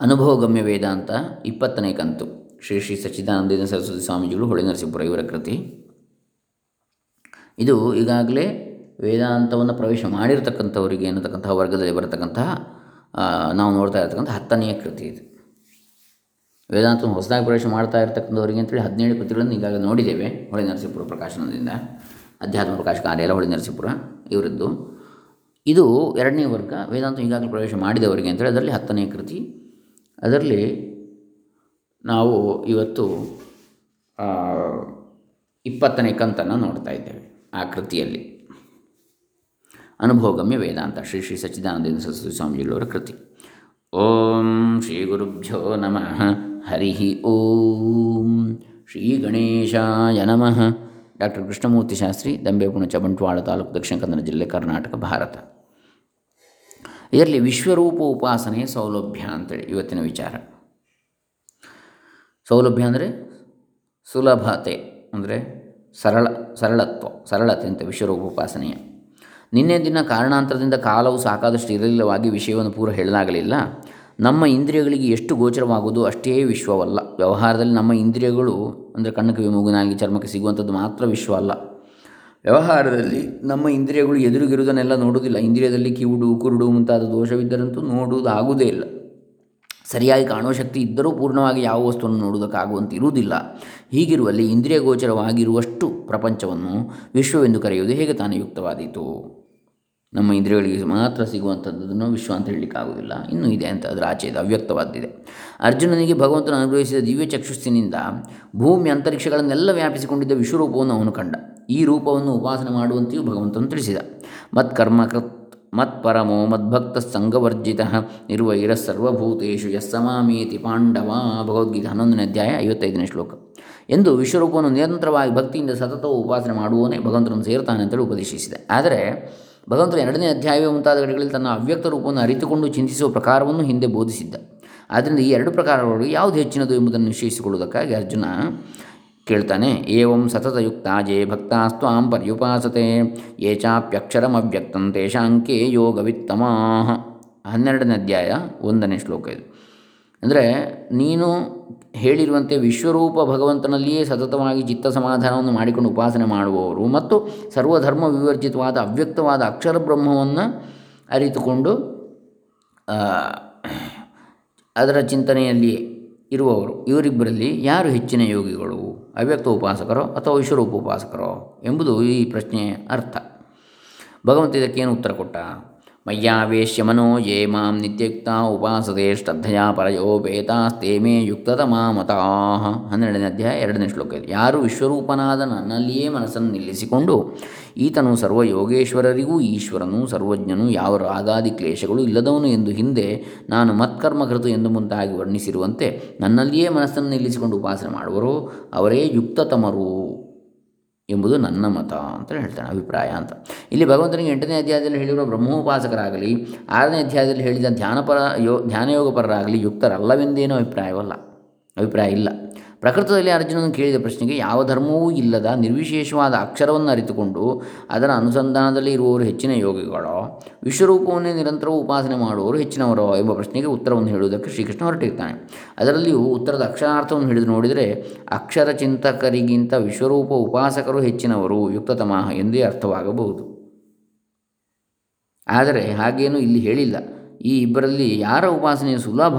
ಅನುಭವಗಮ್ಯ ವೇದಾಂತ ಇಪ್ಪತ್ತನೇ ಕಂತು. ಶ್ರೀ ಶ್ರೀ ಸಚ್ಚಿದಾನಂದ ಸರಸ್ವತಿ ಸ್ವಾಮೀಜಿಗಳು ಹೊಳೆ ನರಸೀಪುರ ಇವರ ಕೃತಿ. ಇದು ಈಗಾಗಲೇ ವೇದಾಂತವನ್ನು ಪ್ರವೇಶ ಮಾಡಿರ್ತಕ್ಕಂಥವರಿಗೆ ಅನ್ನತಕ್ಕಂತಹ ವರ್ಗದಲ್ಲಿ ಬರತಕ್ಕಂತಹ ನಾವು ನೋಡ್ತಾ ಇರತಕ್ಕಂಥ ಹತ್ತನೆಯ ಕೃತಿ ಇದು. ವೇದಾಂತವನ್ನು ಹೊಸದಾಗಿ ಪ್ರವೇಶ ಮಾಡ್ತಾ ಇರ್ತಕ್ಕಂಥವರಿಗೆ ಅಂತೇಳಿ ಹದಿನೇಳು ಕೃತಿಗಳನ್ನು ಈಗಾಗಲೇ ನೋಡಿದ್ದೇವೆ ಹೊಳೆ ನರಸೀಪುರ ಪ್ರಕಾಶನದಿಂದ. ಅಧ್ಯಾತ್ಮ ಪ್ರಕಾಶ ಕಾರ್ಯಾಲಯ ಹೊಳೆ ನರಸೀಪುರ ಇವರದ್ದು. ಇದು ಎರಡನೇ ವರ್ಗ ವೇದಾಂತ ಈಗಾಗಲೇ ಪ್ರವೇಶ ಮಾಡಿದವರಿಗೆ ಅಂತೇಳಿ ಅದರಲ್ಲಿ ಹತ್ತನೇ ಕೃತಿ ಅದರಲ್ಲಿ ನಾವು ಇವತ್ತು ಇಪ್ಪತ್ತನೇ ಕಂತನ್ನು ನೋಡ್ತಾ ಇದ್ದೇವೆ ಆ ಕೃತಿಯಲ್ಲಿ. ಅನುಭವಗಮ್ಯ ವೇದಾಂತ ಶ್ರೀ ಶ್ರೀ ಸಚ್ಚಿದಾನಂದ ಸರಸ್ವತಿ ಸ್ವಾಮೀಜಿಗಳವರ ಕೃತಿ. ಓಂ ಶ್ರೀ ಗುರುಭ್ಯೋ ನಮಃ. ಹರಿ ಓಂ ಶ್ರೀ ಗಣೇಶಾಯ ನಮಃ. ಡಾಕ್ಟರ್ ಕೃಷ್ಣಮೂರ್ತಿ ಶಾಸ್ತ್ರಿ, ದಂಬೆಪುಣಚ ಬಂಟ್ವಾಳ ತಾಲೂಕು ದಕ್ಷಿಣ ಕನ್ನಡ ಜಿಲ್ಲೆ ಕರ್ನಾಟಕ, ಭಾರತ. ಇದರಲ್ಲಿ ವಿಶ್ವರೂಪ ಉಪಾಸನೆಯ ಸೌಲಭ್ಯ ಅಂತೇಳಿ ಇವತ್ತಿನ ವಿಚಾರ. ಸೌಲಭ್ಯ ಅಂದರೆ ಸುಲಭತೆ ಅಂದರೆ ಸರಳ, ಸರಳತ್ವ, ಸರಳತೆ ಅಂತ ವಿಶ್ವರೂಪ ಉಪಾಸನೆಯ. ನಿನ್ನೆ ದಿನ ಕಾರಣಾಂತರದಿಂದ ಕಾಲವು ಸಾಕಾದಷ್ಟು ಇರಲಿಲ್ಲವಾಗಿ ವಿಷಯವನ್ನು ಪೂರ ಹೇಳಲಾಗಲಿಲ್ಲ. ನಮ್ಮ ಇಂದ್ರಿಯಗಳಿಗೆ ಎಷ್ಟು ಗೋಚರವಾಗುವುದು ಅಷ್ಟೇ ವಿಶ್ವವಲ್ಲ. ವ್ಯವಹಾರದಲ್ಲಿ ನಮ್ಮ ಇಂದ್ರಿಯಗಳು ಅಂದರೆ ಕಣ್ಣು ಕಿವಿ ಮೂಗು ಚರ್ಮಕ್ಕೆ ಸಿಗುವಂಥದ್ದು ಮಾತ್ರ ವಿಶ್ವ ಅಲ್ಲ ವ್ಯವಹಾರದಲ್ಲಿ ನಮ್ಮ ಇಂದ್ರಿಯಗಳು ಎದುರುಗಿರುವುದನ್ನೆಲ್ಲ ನೋಡುವುದಿಲ್ಲ. ಇಂದ್ರಿಯದಲ್ಲಿ ಕಿವುಡು, ಕುರುಡು ಮುಂತಾದ ದೋಷವಿದ್ದರಂತೂ ನೋಡುವುದಾಗುವುದೇ ಇಲ್ಲ. ಸರಿಯಾಗಿ ಕಾಣುವ ಶಕ್ತಿ ಇದ್ದರೂ ಪೂರ್ಣವಾಗಿ ಯಾವ ವಸ್ತುವನ್ನು ನೋಡುವುದಕ್ಕಾಗುವಂತಿರುವುದಿಲ್ಲ. ಹೀಗಿರುವಲ್ಲಿ ಇಂದ್ರಿಯ ಗೋಚರವಾಗಿರುವಷ್ಟು ಪ್ರಪಂಚವನ್ನು ವಿಶ್ವವೆಂದು ಕರೆಯುವುದು ಹೇಗೆ ತಾನೇ ಯುಕ್ತವಾದೀತು? ನಮ್ಮ ಇಂದ್ರಿಯಗಳಿಗೆ ಮಾತ್ರ ಸಿಗುವಂಥದ್ದನ್ನು ವಿಶ್ವ ಅಂತ ಹೇಳಲಿಕ್ಕಾಗುವುದಿಲ್ಲ. ಇನ್ನೂ ಇದೆ ಅಂತ ಅದರ ಆಚೆ ಇದೆ ಅವ್ಯಕ್ತವಾದಿದೆ ಅರ್ಜುನನಿಗೆ ಭಗವಂತನು ಅನುಗ್ರಹಿಸಿದ ದಿವ್ಯ ಚಕ್ಷುಸ್ಸಿನಿಂದ ಭೂಮಿ ಅಂತರಿಕ್ಷಗಳನ್ನೆಲ್ಲ ವ್ಯಾಪಿಸಿಕೊಂಡಿದ್ದ ವಿಶ್ವರೂಪವನ್ನು ಅವನು ಕಂಡ. ಈ ರೂಪವನ್ನು ಉಪಾಸನೆ ಮಾಡುವಂತೆಯೂ ಭಗವಂತನು ತಿಳಿಸಿದ. ಮತ್ಕರ್ಮಕೃತ್, ಮತ್ಪರಮೋ ಮದ್ಭಕ್ತ ಸಂಘವರ್ಜಿತ ನಿರ್ವೈರ ಸರ್ವಭೂತೇಶು ಯಸ್ಸಮಾಮೇತಿ ಪಾಂಡವ ಭಗವದ್ಗೀತೆ ಹನ್ನೊಂದನೇ ಅಧ್ಯಾಯ ಐವತ್ತೈದನೇ ಶ್ಲೋಕ. ಎಂದು ವಿಶ್ವರೂಪವನ್ನು ನಿರಂತರವಾಗಿ ಭಕ್ತಿಯಿಂದ ಸತತವು ಉಪಾಸನೆ ಮಾಡುವವನೇ ಭಗವಂತನನ್ನು ಸೇರ್ತಾನೆ ಅಂತೇಳಿ ಉಪದೇಶಿಸಿದೆ. ಆದರೆ ಭಗವಂತನ ಎರಡನೇ ಅಧ್ಯಾಯವೇ ಮುಂತಾದ ಕಡೆಗಳಲ್ಲಿ ತನ್ನ ಅವ್ಯಕ್ತ ರೂಪವನ್ನು ಅರಿತುಕೊಂಡು ಚಿಂತಿಸುವ ಪ್ರಕಾರವನ್ನು ಹಿಂದೆ ಬೋಧಿಸಿದ್ದ. ಆದ್ದರಿಂದ ಈ ಎರಡು ಪ್ರಕಾರಗಳು ಯಾವುದು ಹೆಚ್ಚಿನದು ಎಂಬುದನ್ನು ನಿಶ್ಚಯಿಸಿಕೊಳ್ಳುವುದಕ್ಕಾಗಿ ಅರ್ಜುನ ಕೇಳ್ತಾನೆ, ಏವಂ ಸತತಯುಕ್ತಾಜೇ ಭಕ್ತಾಸ್ತ್ವಾಂ ಪರ್ಯುಪಾಸತೆ, ಯೇ ಚಾಪ್ಯಕ್ಷರಮವ್ಯಕ್ತಂ ತೇಷಾಂಕೆ ಯೋಗವಿತ್ತಮಾಹ. ಹನ್ನೆರಡನೇ ಅಧ್ಯಾಯ ಒಂದನೇ ಶ್ಲೋಕ ಇದು. ಅಂದರೆ ನೀನು ಹೇಳಿರುವಂತೆ ವಿಶ್ವರೂಪ ಭಗವಂತನಲ್ಲಿಯೇ ಸತತವಾಗಿ ಚಿತ್ತ ಸಮಾಧಾನವನ್ನು ಮಾಡಿಕೊಂಡು ಉಪಾಸನೆ ಮಾಡುವವರು ಮತ್ತು ಸರ್ವಧರ್ಮ ವಿವರ್ಜಿತವಾದ ಅವ್ಯಕ್ತವಾದ ಅಕ್ಷರ ಬ್ರಹ್ಮವನ್ನು ಅರಿತುಕೊಂಡು ಅದರ ಚಿಂತನೆಯಲ್ಲಿ ಇರುವವರು. ಇವರಿಬ್ಬರಲ್ಲಿ ಯಾರು ಹೆಚ್ಚಿನ ಯೋಗಿಗಳು? ಅವ್ಯಕ್ತ ಉಪಾಸಕರೋ ಅಥವಾ ವಿಶ್ವರೂಪ ಉಪಾಸಕರೋ ಎಂಬುದು ಈ ಪ್ರಶ್ನೆಯ ಅರ್ಥ. ಭಗವಂತ ಇದಕ್ಕೇನು ಉತ್ತರ ಕೊಟ್ಟ? ಮಯ್ಯಾವೇಶ್ಯ ಮನೋ ಯೇ ಮಾಂ ನಿತ್ಯುಕ್ತ ಉಪಾಸದೆ ಶ್ರದ್ಧೆಯ ಪರಯೋಪೇತಾಸ್ತೆ ಮೇ ಯುಕ್ತತಮಾ ಮತಾಹ ಹನ್ನೆರಡನೇ ಅಧ್ಯಾಯ ಎರಡನೇ ಶ್ಲೋಕ ಇದೆ. ಯಾರು ವಿಶ್ವರೂಪನಾದ ನನ್ನಲ್ಲಿಯೇ ಮನಸ್ಸನ್ನು ನಿಲ್ಲಿಸಿಕೊಂಡು ಈತನು ಸರ್ವ ಯೋಗೇಶ್ವರರಿಗೂ ಈಶ್ವರನು ಸರ್ವಜ್ಞನು ಯಾವ ರಾಗಾದಿ ಕ್ಲೇಶಗಳು ಇಲ್ಲದವನು ಎಂದು ಹಿಂದೆ ನಾನು ಮತ್ಕರ್ಮಕೃತು ಎಂದು ಮುಂತಾಗಿ ವರ್ಣಿಸಿರುವಂತೆ ನನ್ನಲ್ಲಿಯೇ ಮನಸ್ಸನ್ನು ನಿಲ್ಲಿಸಿಕೊಂಡು ಉಪಾಸನೆ ಮಾಡುವರು ಅವರೇ ಯುಕ್ತತಮರು. ಎಂಬುದು ನನ್ನ ಮತ ಅಂತ ಹೇಳ್ತಾನೆ, ಅಭಿಪ್ರಾಯ ಅಂತ. ಇಲ್ಲಿ ಭಗವಂತನಿಗೆ ಎಂಟನೇ ಅಧ್ಯಾಯದಲ್ಲಿ ಹೇಳಿರುವ ಬ್ರಹ್ಮೋಪಾಸಕರಾಗಲಿ, ಆರನೇ ಅಧ್ಯಾಯದಲ್ಲಿ ಹೇಳಿದ ಧ್ಯಾನಪರ ಯೋ, ಧ್ಯಾನಯೋಗಪರರಾಗಲಿ ಯುಕ್ತರಲ್ಲವೆಂದೇನೋ ಅಭಿಪ್ರಾಯವಲ್ಲ. ಅಭಿಪ್ರಾಯ ಇಲ್ಲ. ಪ್ರಕೃತದಲ್ಲಿ ಅರ್ಜುನನು ಕೇಳಿದ ಪ್ರಶ್ನೆಗೆ ಯಾವ ಧರ್ಮವೂ ಇಲ್ಲದ ನಿರ್ವಿಶೇಷವಾದ ಅಕ್ಷರವನ್ನು ಅರಿತುಕೊಂಡು ಅದರ ಅನುಸಂಧಾನದಲ್ಲಿ ಇರುವವರು ಹೆಚ್ಚಿನ ಯೋಗಿಗಳೋ, ವಿಶ್ವರೂಪವನ್ನೇ ನಿರಂತರವೂ ಉಪಾಸನೆ ಮಾಡುವವರು ಹೆಚ್ಚಿನವರೋ ಎಂಬ ಪ್ರಶ್ನೆಗೆ ಉತ್ತರವನ್ನು ಹೇಳುವುದಕ್ಕೆ ಶ್ರೀಕೃಷ್ಣ ಹೊರಟಿರ್ತಾನೆ. ಅದರಲ್ಲಿಯೂ ಉತ್ತರದ ಅಕ್ಷರಾರ್ಥವನ್ನು ಹಿಡಿದು ನೋಡಿದರೆ ಅಕ್ಷರ ಚಿಂತಕರಿಗಿಂತ ವಿಶ್ವರೂಪ ಉಪಾಸಕರು ಹೆಚ್ಚಿನವರು ಯುಕ್ತತಮಃ ಎಂದೇ ಅರ್ಥವಾಗಬಹುದು. ಆದರೆ ಹಾಗೇನೂ ಇಲ್ಲಿ ಹೇಳಿಲ್ಲ. ಈ ಇಬ್ಬರಲ್ಲಿ ಯಾರ ಉಪಾಸನೆ ಸುಲಭ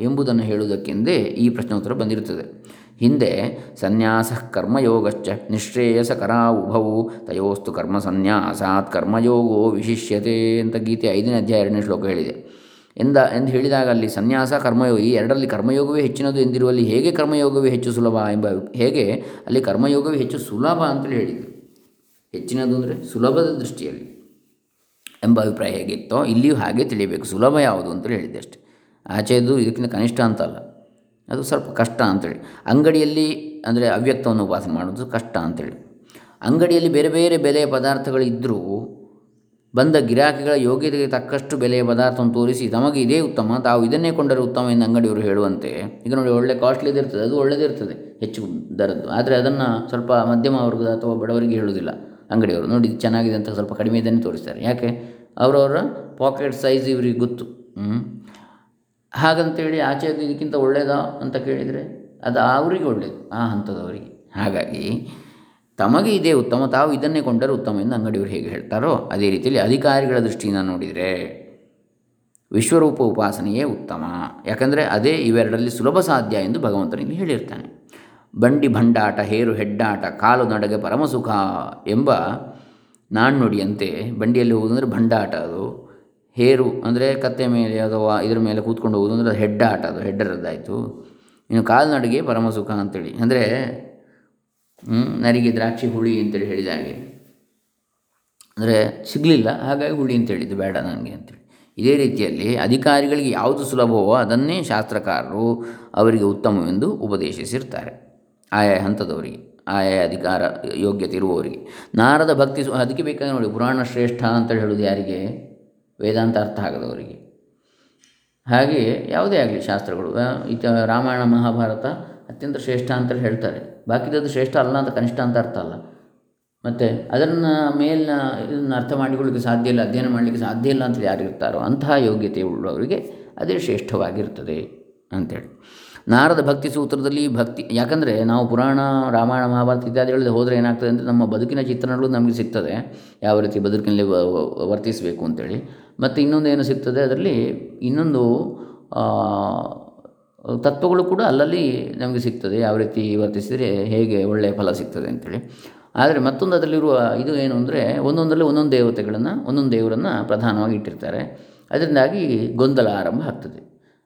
ಎಂಬುದನ್ನು ಹೇಳುವುದಕ್ಕೆಂದೇ ಈ ಪ್ರಶ್ನೋತ್ತರ ಬಂದಿರುತ್ತದೆ. ಹಿಂದೆ ಸನ್ಯಾಸ ಕರ್ಮಯೋಗಶ್ಚ ನಿಶ್ರೇಯಸಕರ ಉಭವು ತಯೋಸ್ತು ಕರ್ಮ ಸನ್ಯಾಸಾತ್ ಕರ್ಮಯೋಗೋ ವಿಶಿಷ್ಯತೆ ಅಂತ ಗೀತೆ ಐದನೇ ಅಧ್ಯಾಯ ಎರಡನೇ ಶ್ಲೋಕ ಹೇಳಿದೆ. ಎಂದ, ಎಂದು ಹೇಳಿದಾಗ ಅಲ್ಲಿ ಸನ್ಯಾಸ, ಕರ್ಮಯೋಗ ಈ ಎರಡರಲ್ಲಿ ಕರ್ಮಯೋಗವೇ ಹೆಚ್ಚಿನದು ಎಂದಿರುವಲ್ಲಿ ಹೇಗೆ ಕರ್ಮಯೋಗವೇ ಹೆಚ್ಚು ಸುಲಭ ಎಂಬ ಹೇಗೆ ಅಲ್ಲಿ ಕರ್ಮಯೋಗವೇ ಹೆಚ್ಚು ಸುಲಭ ಅಂತೇಳಿ ಹೇಳಿದರು. ಹೆಚ್ಚಿನದು ಅಂದರೆ ಸುಲಭದ ದೃಷ್ಟಿಯಲ್ಲಿ. ಎಂಬ ಅಭಿಪ್ರಾಯ ಹೇಗಿತ್ತೋ ಇಲ್ಲಿಯೂ ಹಾಗೆ ತಿಳಿಯಬೇಕು. ಸುಲಭ ಯಾವುದು ಅಂತೇಳಿ ಹೇಳಿದೆ ಅಷ್ಟೆ. ಆಚೆದು ಇದಕ್ಕಿಂತ ಕನಿಷ್ಠ ಅಂತಲ್ಲ ಅದು ಸ್ವಲ್ಪ ಕಷ್ಟ ಅಂತೇಳಿ ಅಂಗಡಿಯಲ್ಲಿ ಅಂದರೆ ಅವ್ಯಕ್ತವನ್ನು ಉಪಾಸನೆ ಮಾಡೋದು ಕಷ್ಟ ಅಂತೇಳಿ ಅಂಗಡಿಯಲ್ಲಿ ಬೇರೆ ಬೇರೆ ಬೆಲೆಯ ಪದಾರ್ಥಗಳಿದ್ದರೂ ಬಂದ ಗಿರಾಕಿಗಳ ಯೋಗ್ಯತೆಗೆ ತಕ್ಕಷ್ಟು ಬೆಲೆಯ ಪದಾರ್ಥವನ್ನು ತೋರಿಸಿ ತಮಗೆ ಇದೇ ಉತ್ತಮ, ತಾವು ಇದನ್ನೇ ಕೊಂಡರೆ ಉತ್ತಮ ಎಂದು ಅಂಗಡಿಯವರು ಹೇಳುವಂತೆ, ಈಗ ನೋಡಿ ಒಳ್ಳೆ ಕಾಸ್ಟ್ಲಿದಿರ್ತದೆ ಅದು ಒಳ್ಳೆದಿರ್ತದೆ, ಹೆಚ್ಚು ದರದ್ದು. ಆದರೆ ಅದನ್ನು ಸ್ವಲ್ಪ ಮಧ್ಯಮ ವರ್ಗದ ಅಥವಾ ಬಡವರಿಗೆ ಹೇಳುವುದಿಲ್ಲ. ಅಂಗಡಿಯವರು. ನೋಡಿ, ಇದು ಚೆನ್ನಾಗಿದೆ ಅಂತ ಸ್ವಲ್ಪ ಕಡಿಮೆ ಇದನ್ನೇ ತೋರಿಸ್ತಾರೆ. ಯಾಕೆ? ಅವರವರ ಪಾಕೆಟ್ ಸೈಜ್ ಇವರಿಗೆ ಗೊತ್ತು. ಹಾಗಂತೇಳಿ ಆಚೆ ಇದಕ್ಕಿಂತ ಒಳ್ಳೆಯದಾ ಅಂತ ಕೇಳಿದರೆ ಅದು ಅವರಿಗೆ ಒಳ್ಳೆಯದು ಆ ಹಂತದವರಿಗೆ. ಹಾಗಾಗಿ ತಮಗೆ ಇದೇ ಉತ್ತಮ, ತಾವು ಇದನ್ನೇ ಕೊಂಡರೆ ಉತ್ತಮ ಎಂದು ಅಂಗಡಿಯವರು ಹೇಗೆ ಹೇಳ್ತಾರೋ ಅದೇ ರೀತಿಯಲ್ಲಿ ಅಧಿಕಾರಿಗಳ ದೃಷ್ಟಿಯಿಂದ ನೋಡಿದರೆ ವಿಶ್ವರೂಪ ಉಪಾಸನೆಯೇ ಉತ್ತಮ. ಯಾಕಂದರೆ ಅದೇ ಇವೆರಡರಲ್ಲಿ ಸುಲಭ ಸಾಧ್ಯ ಎಂದು ಭಗವಂತನಿಗೆ ಹೇಳಿರ್ತಾನೆ. ಬಂಡಿ ಭಂಡಾಟ, ಹೇರು ಹೆಡ್ಡಾಟ, ಕಾಲು ನಡಗೆ ಪರಮಸುಖ ಎಂಬ ನಾಣ್ಣುಡಿಯಂತೆ ಬಂಡಿಯಲ್ಲಿ ಹೋಗುವುದಂದರೆ ಭಂಡಾಟ ಅದು. ಹೇರು ಅಂದರೆ ಕತ್ತೆ ಮೇಲೆ ಅಥವಾ ಇದರ ಮೇಲೆ ಕೂತ್ಕೊಂಡು ಹೋಗುವುದು ಅಂದರೆ ಅದು ಹೆಡ್ಡಾಟ ಅದು, ಹೆಡ್ಡರದ್ದಾಯಿತು. ಇನ್ನು ಕಾಲ್ನಡಿಗೆ ಪರಮಸುಖ ಅಂತೇಳಿ. ಅಂದರೆ ನರಿಗೆ ದ್ರಾಕ್ಷಿ ಹುಳಿ ಅಂತೇಳಿ ಹೇಳಿದ ಹಾಗೆ. ಅಂದರೆ ಸಿಗಲಿಲ್ಲ, ಹಾಗಾಗಿ ಹುಳಿ ಅಂತ ಇದು ಬೇಡ ನನಗೆ ಅಂತೇಳಿ. ಇದೇ ರೀತಿಯಲ್ಲಿ ಅಧಿಕಾರಿಗಳಿಗೆ ಯಾವುದು ಸುಲಭವೋ ಅದನ್ನೇ ಶಾಸ್ತ್ರಕಾರರು ಅವರಿಗೆ ಉತ್ತಮವೆಂದು ಉಪದೇಶಿಸಿರ್ತಾರೆ. ಆಯಾ ಹಂತದವರಿಗೆ, ಆಯಾ ಅಧಿಕಾರ ಯೋಗ್ಯತೆ ಇರುವವರಿಗೆ ನಾರದ ಭಕ್ತಿ ಅದಕ್ಕೆ ಬೇಕಾಗಿ ನೋಡಿ, ಪುರಾಣ ಶ್ರೇಷ್ಠ ಅಂತ ಹೇಳೋದು ಯಾರಿಗೆ? ವೇದಾಂತ ಅರ್ಥ ಆಗದವರಿಗೆ. ಹಾಗೆಯೇ ಯಾವುದೇ ಆಗಲಿ ಶಾಸ್ತ್ರಗಳು ಇತ, ರಾಮಾಯಣ, ಮಹಾಭಾರತ ಅತ್ಯಂತ ಶ್ರೇಷ್ಠ ಅಂತ ಹೇಳ್ತಾರೆ. ಬಾಕಿದದ್ದು ಶ್ರೇಷ್ಠ ಅಲ್ಲ ಅಂತ ಕನಿಷ್ಠ ಅಂತ ಅರ್ಥ ಅಲ್ಲ. ಮತ್ತು ಅದನ್ನು ಮೇಲಿನ ಇದನ್ನು ಅರ್ಥ ಮಾಡಿಕೊಳ್ಳಿಕ್ಕೆ ಸಾಧ್ಯ ಇಲ್ಲ, ಅಧ್ಯಯನ ಮಾಡಲಿಕ್ಕೆ ಸಾಧ್ಯ ಇಲ್ಲ ಅಂತ ಯಾರಿರ್ತಾರೋ ಅಂತಹ ಯೋಗ್ಯತೆ ಉಳ್ಳವರಿಗೆ ಅದೇ ಶ್ರೇಷ್ಠವಾಗಿರ್ತದೆ ಅಂಥೇಳಿ ನಾರದ ಭಕ್ತಿ ಸೂತ್ರದಲ್ಲಿ ಭಕ್ತಿ, ಯಾಕಂದರೆ ನಾವು ಪುರಾಣ, ರಾಮಾಯಣ, ಮಹಾಭಾರತ ಇತ್ಯಾದಿಗಳಲ್ಲಿ ಹೋದರೆ ಏನಾಗ್ತದೆ ಅಂದರೆ ನಮ್ಮ ಬದುಕಿನ ಚಿತ್ರಣಗಳು ನಮಗೆ ಸಿಗ್ತದೆ. ಯಾವ ರೀತಿ ಬದುಕಿನಲ್ಲಿ ವರ್ತಿಸಬೇಕು ಅಂತೇಳಿ. ಮತ್ತು ಇನ್ನೊಂದು ಏನು ಸಿಗ್ತದೆ ಅದರಲ್ಲಿ ಇನ್ನೊಂದು ತತ್ವಗಳು ಕೂಡ ಅಲ್ಲಲ್ಲಿ ನಮಗೆ ಸಿಗ್ತದೆ. ಯಾವ ರೀತಿ ವರ್ತಿಸಿದರೆ ಹೇಗೆ ಒಳ್ಳೆಯ ಫಲ ಸಿಗ್ತದೆ ಅಂತೇಳಿ. ಆದರೆ ಮತ್ತೊಂದು ಅದರಲ್ಲಿರುವ ಇದು ಏನು ಅಂದರೆ ಒಂದೊಂದರಲ್ಲಿ ಒಂದೊಂದು ದೇವತೆಗಳನ್ನು, ಒಂದೊಂದು ದೇವರನ್ನು ಪ್ರಧಾನವಾಗಿ ಇಟ್ಟಿರ್ತಾರೆ. ಅದರಿಂದಾಗಿ ಗೊಂದಲ ಆರಂಭ ಆಗ್ತದೆ.